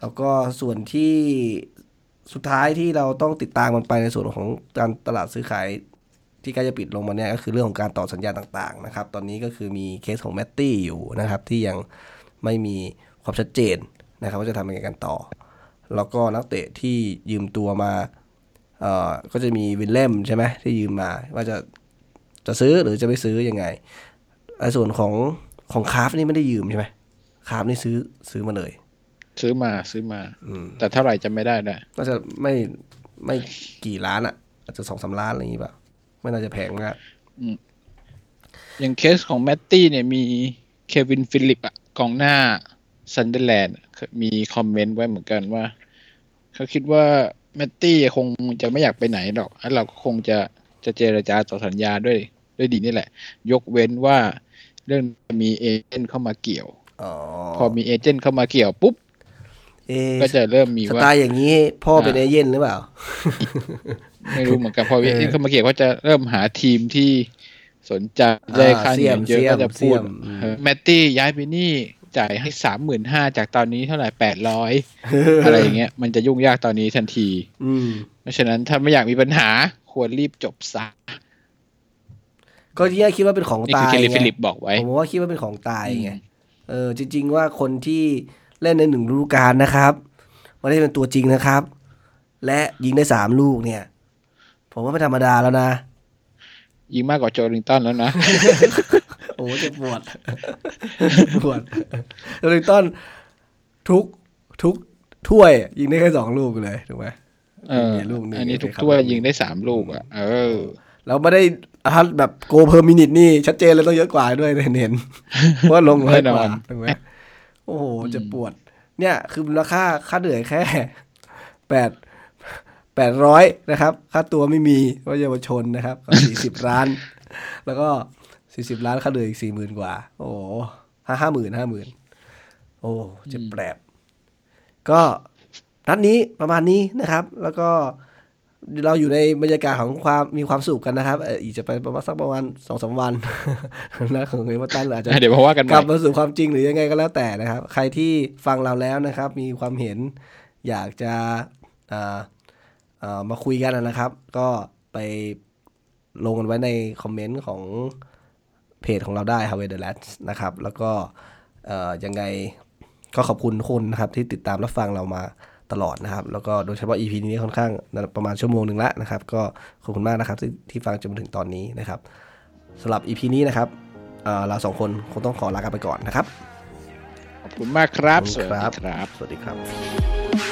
S1: แล้วก็ส่วนที่สุดท้ายที่เราต้องติดตามมันไปในส่วนของการตลาดซื้อขายที่ใกล้จะปิดลงมาเนี่ยก็คือเรื่องของการต่อสัญญาต่างๆนะครับ ตอนนี้ก็คือมีเคสของแมตตี้อยู่นะครับ ที่ยังไม่มีความชัดเจนนะครับ ว่าจะทำยังไงกันต่อ แล้วก็นักเตะที่ยืมตัวมาเอ่อก็จะมีวิลเลมส์ใช่ไหมที่ยืมมาว่าจะ จะซื้อหรือจะไม่ซื้อยังไงในส่วนของของคราฟท์นี่ไม่ได้ยืมใช่ไหมคราฟท์นี่ซื้อซื้อมาเลย
S2: ซื้อมาซื้อมา
S1: อืม
S2: แต่เท่าไหร่จะไม่ได้นะ
S1: ก็จะไม่ไม่กี่ล้านอะ อาจจะสองสามล้านอะไรอย่างงี้ป่ะไม่น่าจะแพงมาก
S2: อย่างเคสของแมตตี้เนี่ยมีเควินฟิลิปอะกองหน้าซันเดอร์แลนด์มี comment ไว้เหมือนกันว่า เขาคิดว่าแมตตี้คงจะไม่อยากไปไหนหรอกแล้วเราก็คงจะ จะเจรจาต่อสัญญาด้วยด้วยดีนี่แหละ ยกเว้นว่าเรื่องมี agent เข้ามาเกี่ยว
S1: อ๋อ
S2: พอมี agent เข้ามาเกี่ยวปุ๊บ
S1: เอะ
S2: ก็จะเริ่มมี
S1: สไตล์ว่าอย่างนี้พ่อเป็น
S2: อ่า
S1: เอเย่นต์หรือเปล่า
S2: ไม่รู้เหมือนกันพอ
S1: เอ
S2: เอ
S1: agent
S2: เข้ามาเกี่ยวก็จะเริ่มหาทีมที่สนใจได้ค่าเหนื่อยเยอะ
S1: เสี่ยม
S2: ก็จะพูด
S1: เสี่ยมอืม
S2: เออแมตตี้ย้ายไปนี่จ่ายให้สามหมื่นห้าจากตอนนี้เท่าไหร่แปดร้อยอะไรอย่างเงี้ย มันจะยุ่งยากตอนนี้ทันที
S1: อืม
S2: เพราะฉะนั้นถ้าไม่อยากมีปัญหา ควรรีบจบซะ
S1: ก็ที่คิดว่าเป็นของ
S2: นี่
S1: ตา
S2: คือยเคลลี่
S1: ไง
S2: ฟิลิปบอกไว้
S1: ผมว่าคิดว่าเป็นของตายไง
S2: อืม
S1: เออจริง ๆ ว่าคนที่เล่นในหนึ่งฤดูกาลนะครับไม่ได้เป็นตัวจริงนะครับ และยิงได้สามลูกเนี่ย ผมว่าไม่ธรรมดาแล้วนะ
S2: ยิงมากกว่าโจลิงตันแล้วนะ
S1: โอ้เจ็บปวดปวดโจลิงตันทุกทุกถ้วยยิงได้แค่สองลูกเลยถูกไหม
S2: เออ
S1: มีลูกหนึ่ง
S2: อันนี้ทุก
S1: ในครับ
S2: ถ้วยยิงได้สามลูกอะ เออ
S1: แล้วไม่ได้ถ้าแบบ goal per minute นี่ชัดเจนเลยต้องเยอะกว่าด้วยเห็นเห็นเพราะว่าลงน้อยกว่า
S2: แน่นอน
S1: ถูกไหมโอ้โหเจ็บปวด เนี่ย คือมูลค่าค่าเหนื่อยแค่แปดแปดร้อยนะครับ ค่าตัวไม่มีว่าเยาวชนนะครับสี่สิบล้าน แล้วก็สี่สิบล้านค่าเหนื่อยอีกสี่หมื่นกว่า โอ้โหห้าห้าหมื่นห้าหมื่นโอ้เจะแปลบก็ นัดนี้ประมาณนี้นะครับ แล้วก็เราอยู่ในบรรยากาศของความมีความสุขกันนะครับเอ่ออีกจะไปประมาณสักประมาณสองสามวันนะของเอเวอร์ตันอาจจะ
S2: เดี๋ยวมาว่ากันให
S1: ก
S2: ม่
S1: ลับมาสู่ความจริงหรือยังไงก็แล้วแต่นะครับ ใครที่ฟังเราแล้วนะครับ มีความเห็นอยากจะอ่าอ่ามาคุยกันนะครับ ก็ไปลงกันไว้ในคอมเมนต์ของเพจของเราได้ h o w the Lads นะครับ แล้วก็เอ่อยังไงก็ขอบคุณทุกคนนะครับที่ติดตามรับฟังเรามา ตลอดนะครับ แล้วก็โดยเฉพาะ EP นี้ค่อนข้างประมาณชั่วโมงหนึ่งแล้วนะครับ ก็ขอบคุณมากนะครับที่ที่ฟังจนมาถึงตอนนี้นะครับสำหรับ EP นี้นะครับเอ่อเราสองคนคงต้องขอลากันไปก่อนนะครับ
S2: ขอบคุณมากครับ
S1: ขอบ
S2: ส
S1: คุณ
S2: วัส
S1: ครับ
S2: ดีครับ
S1: สวัสดีครับ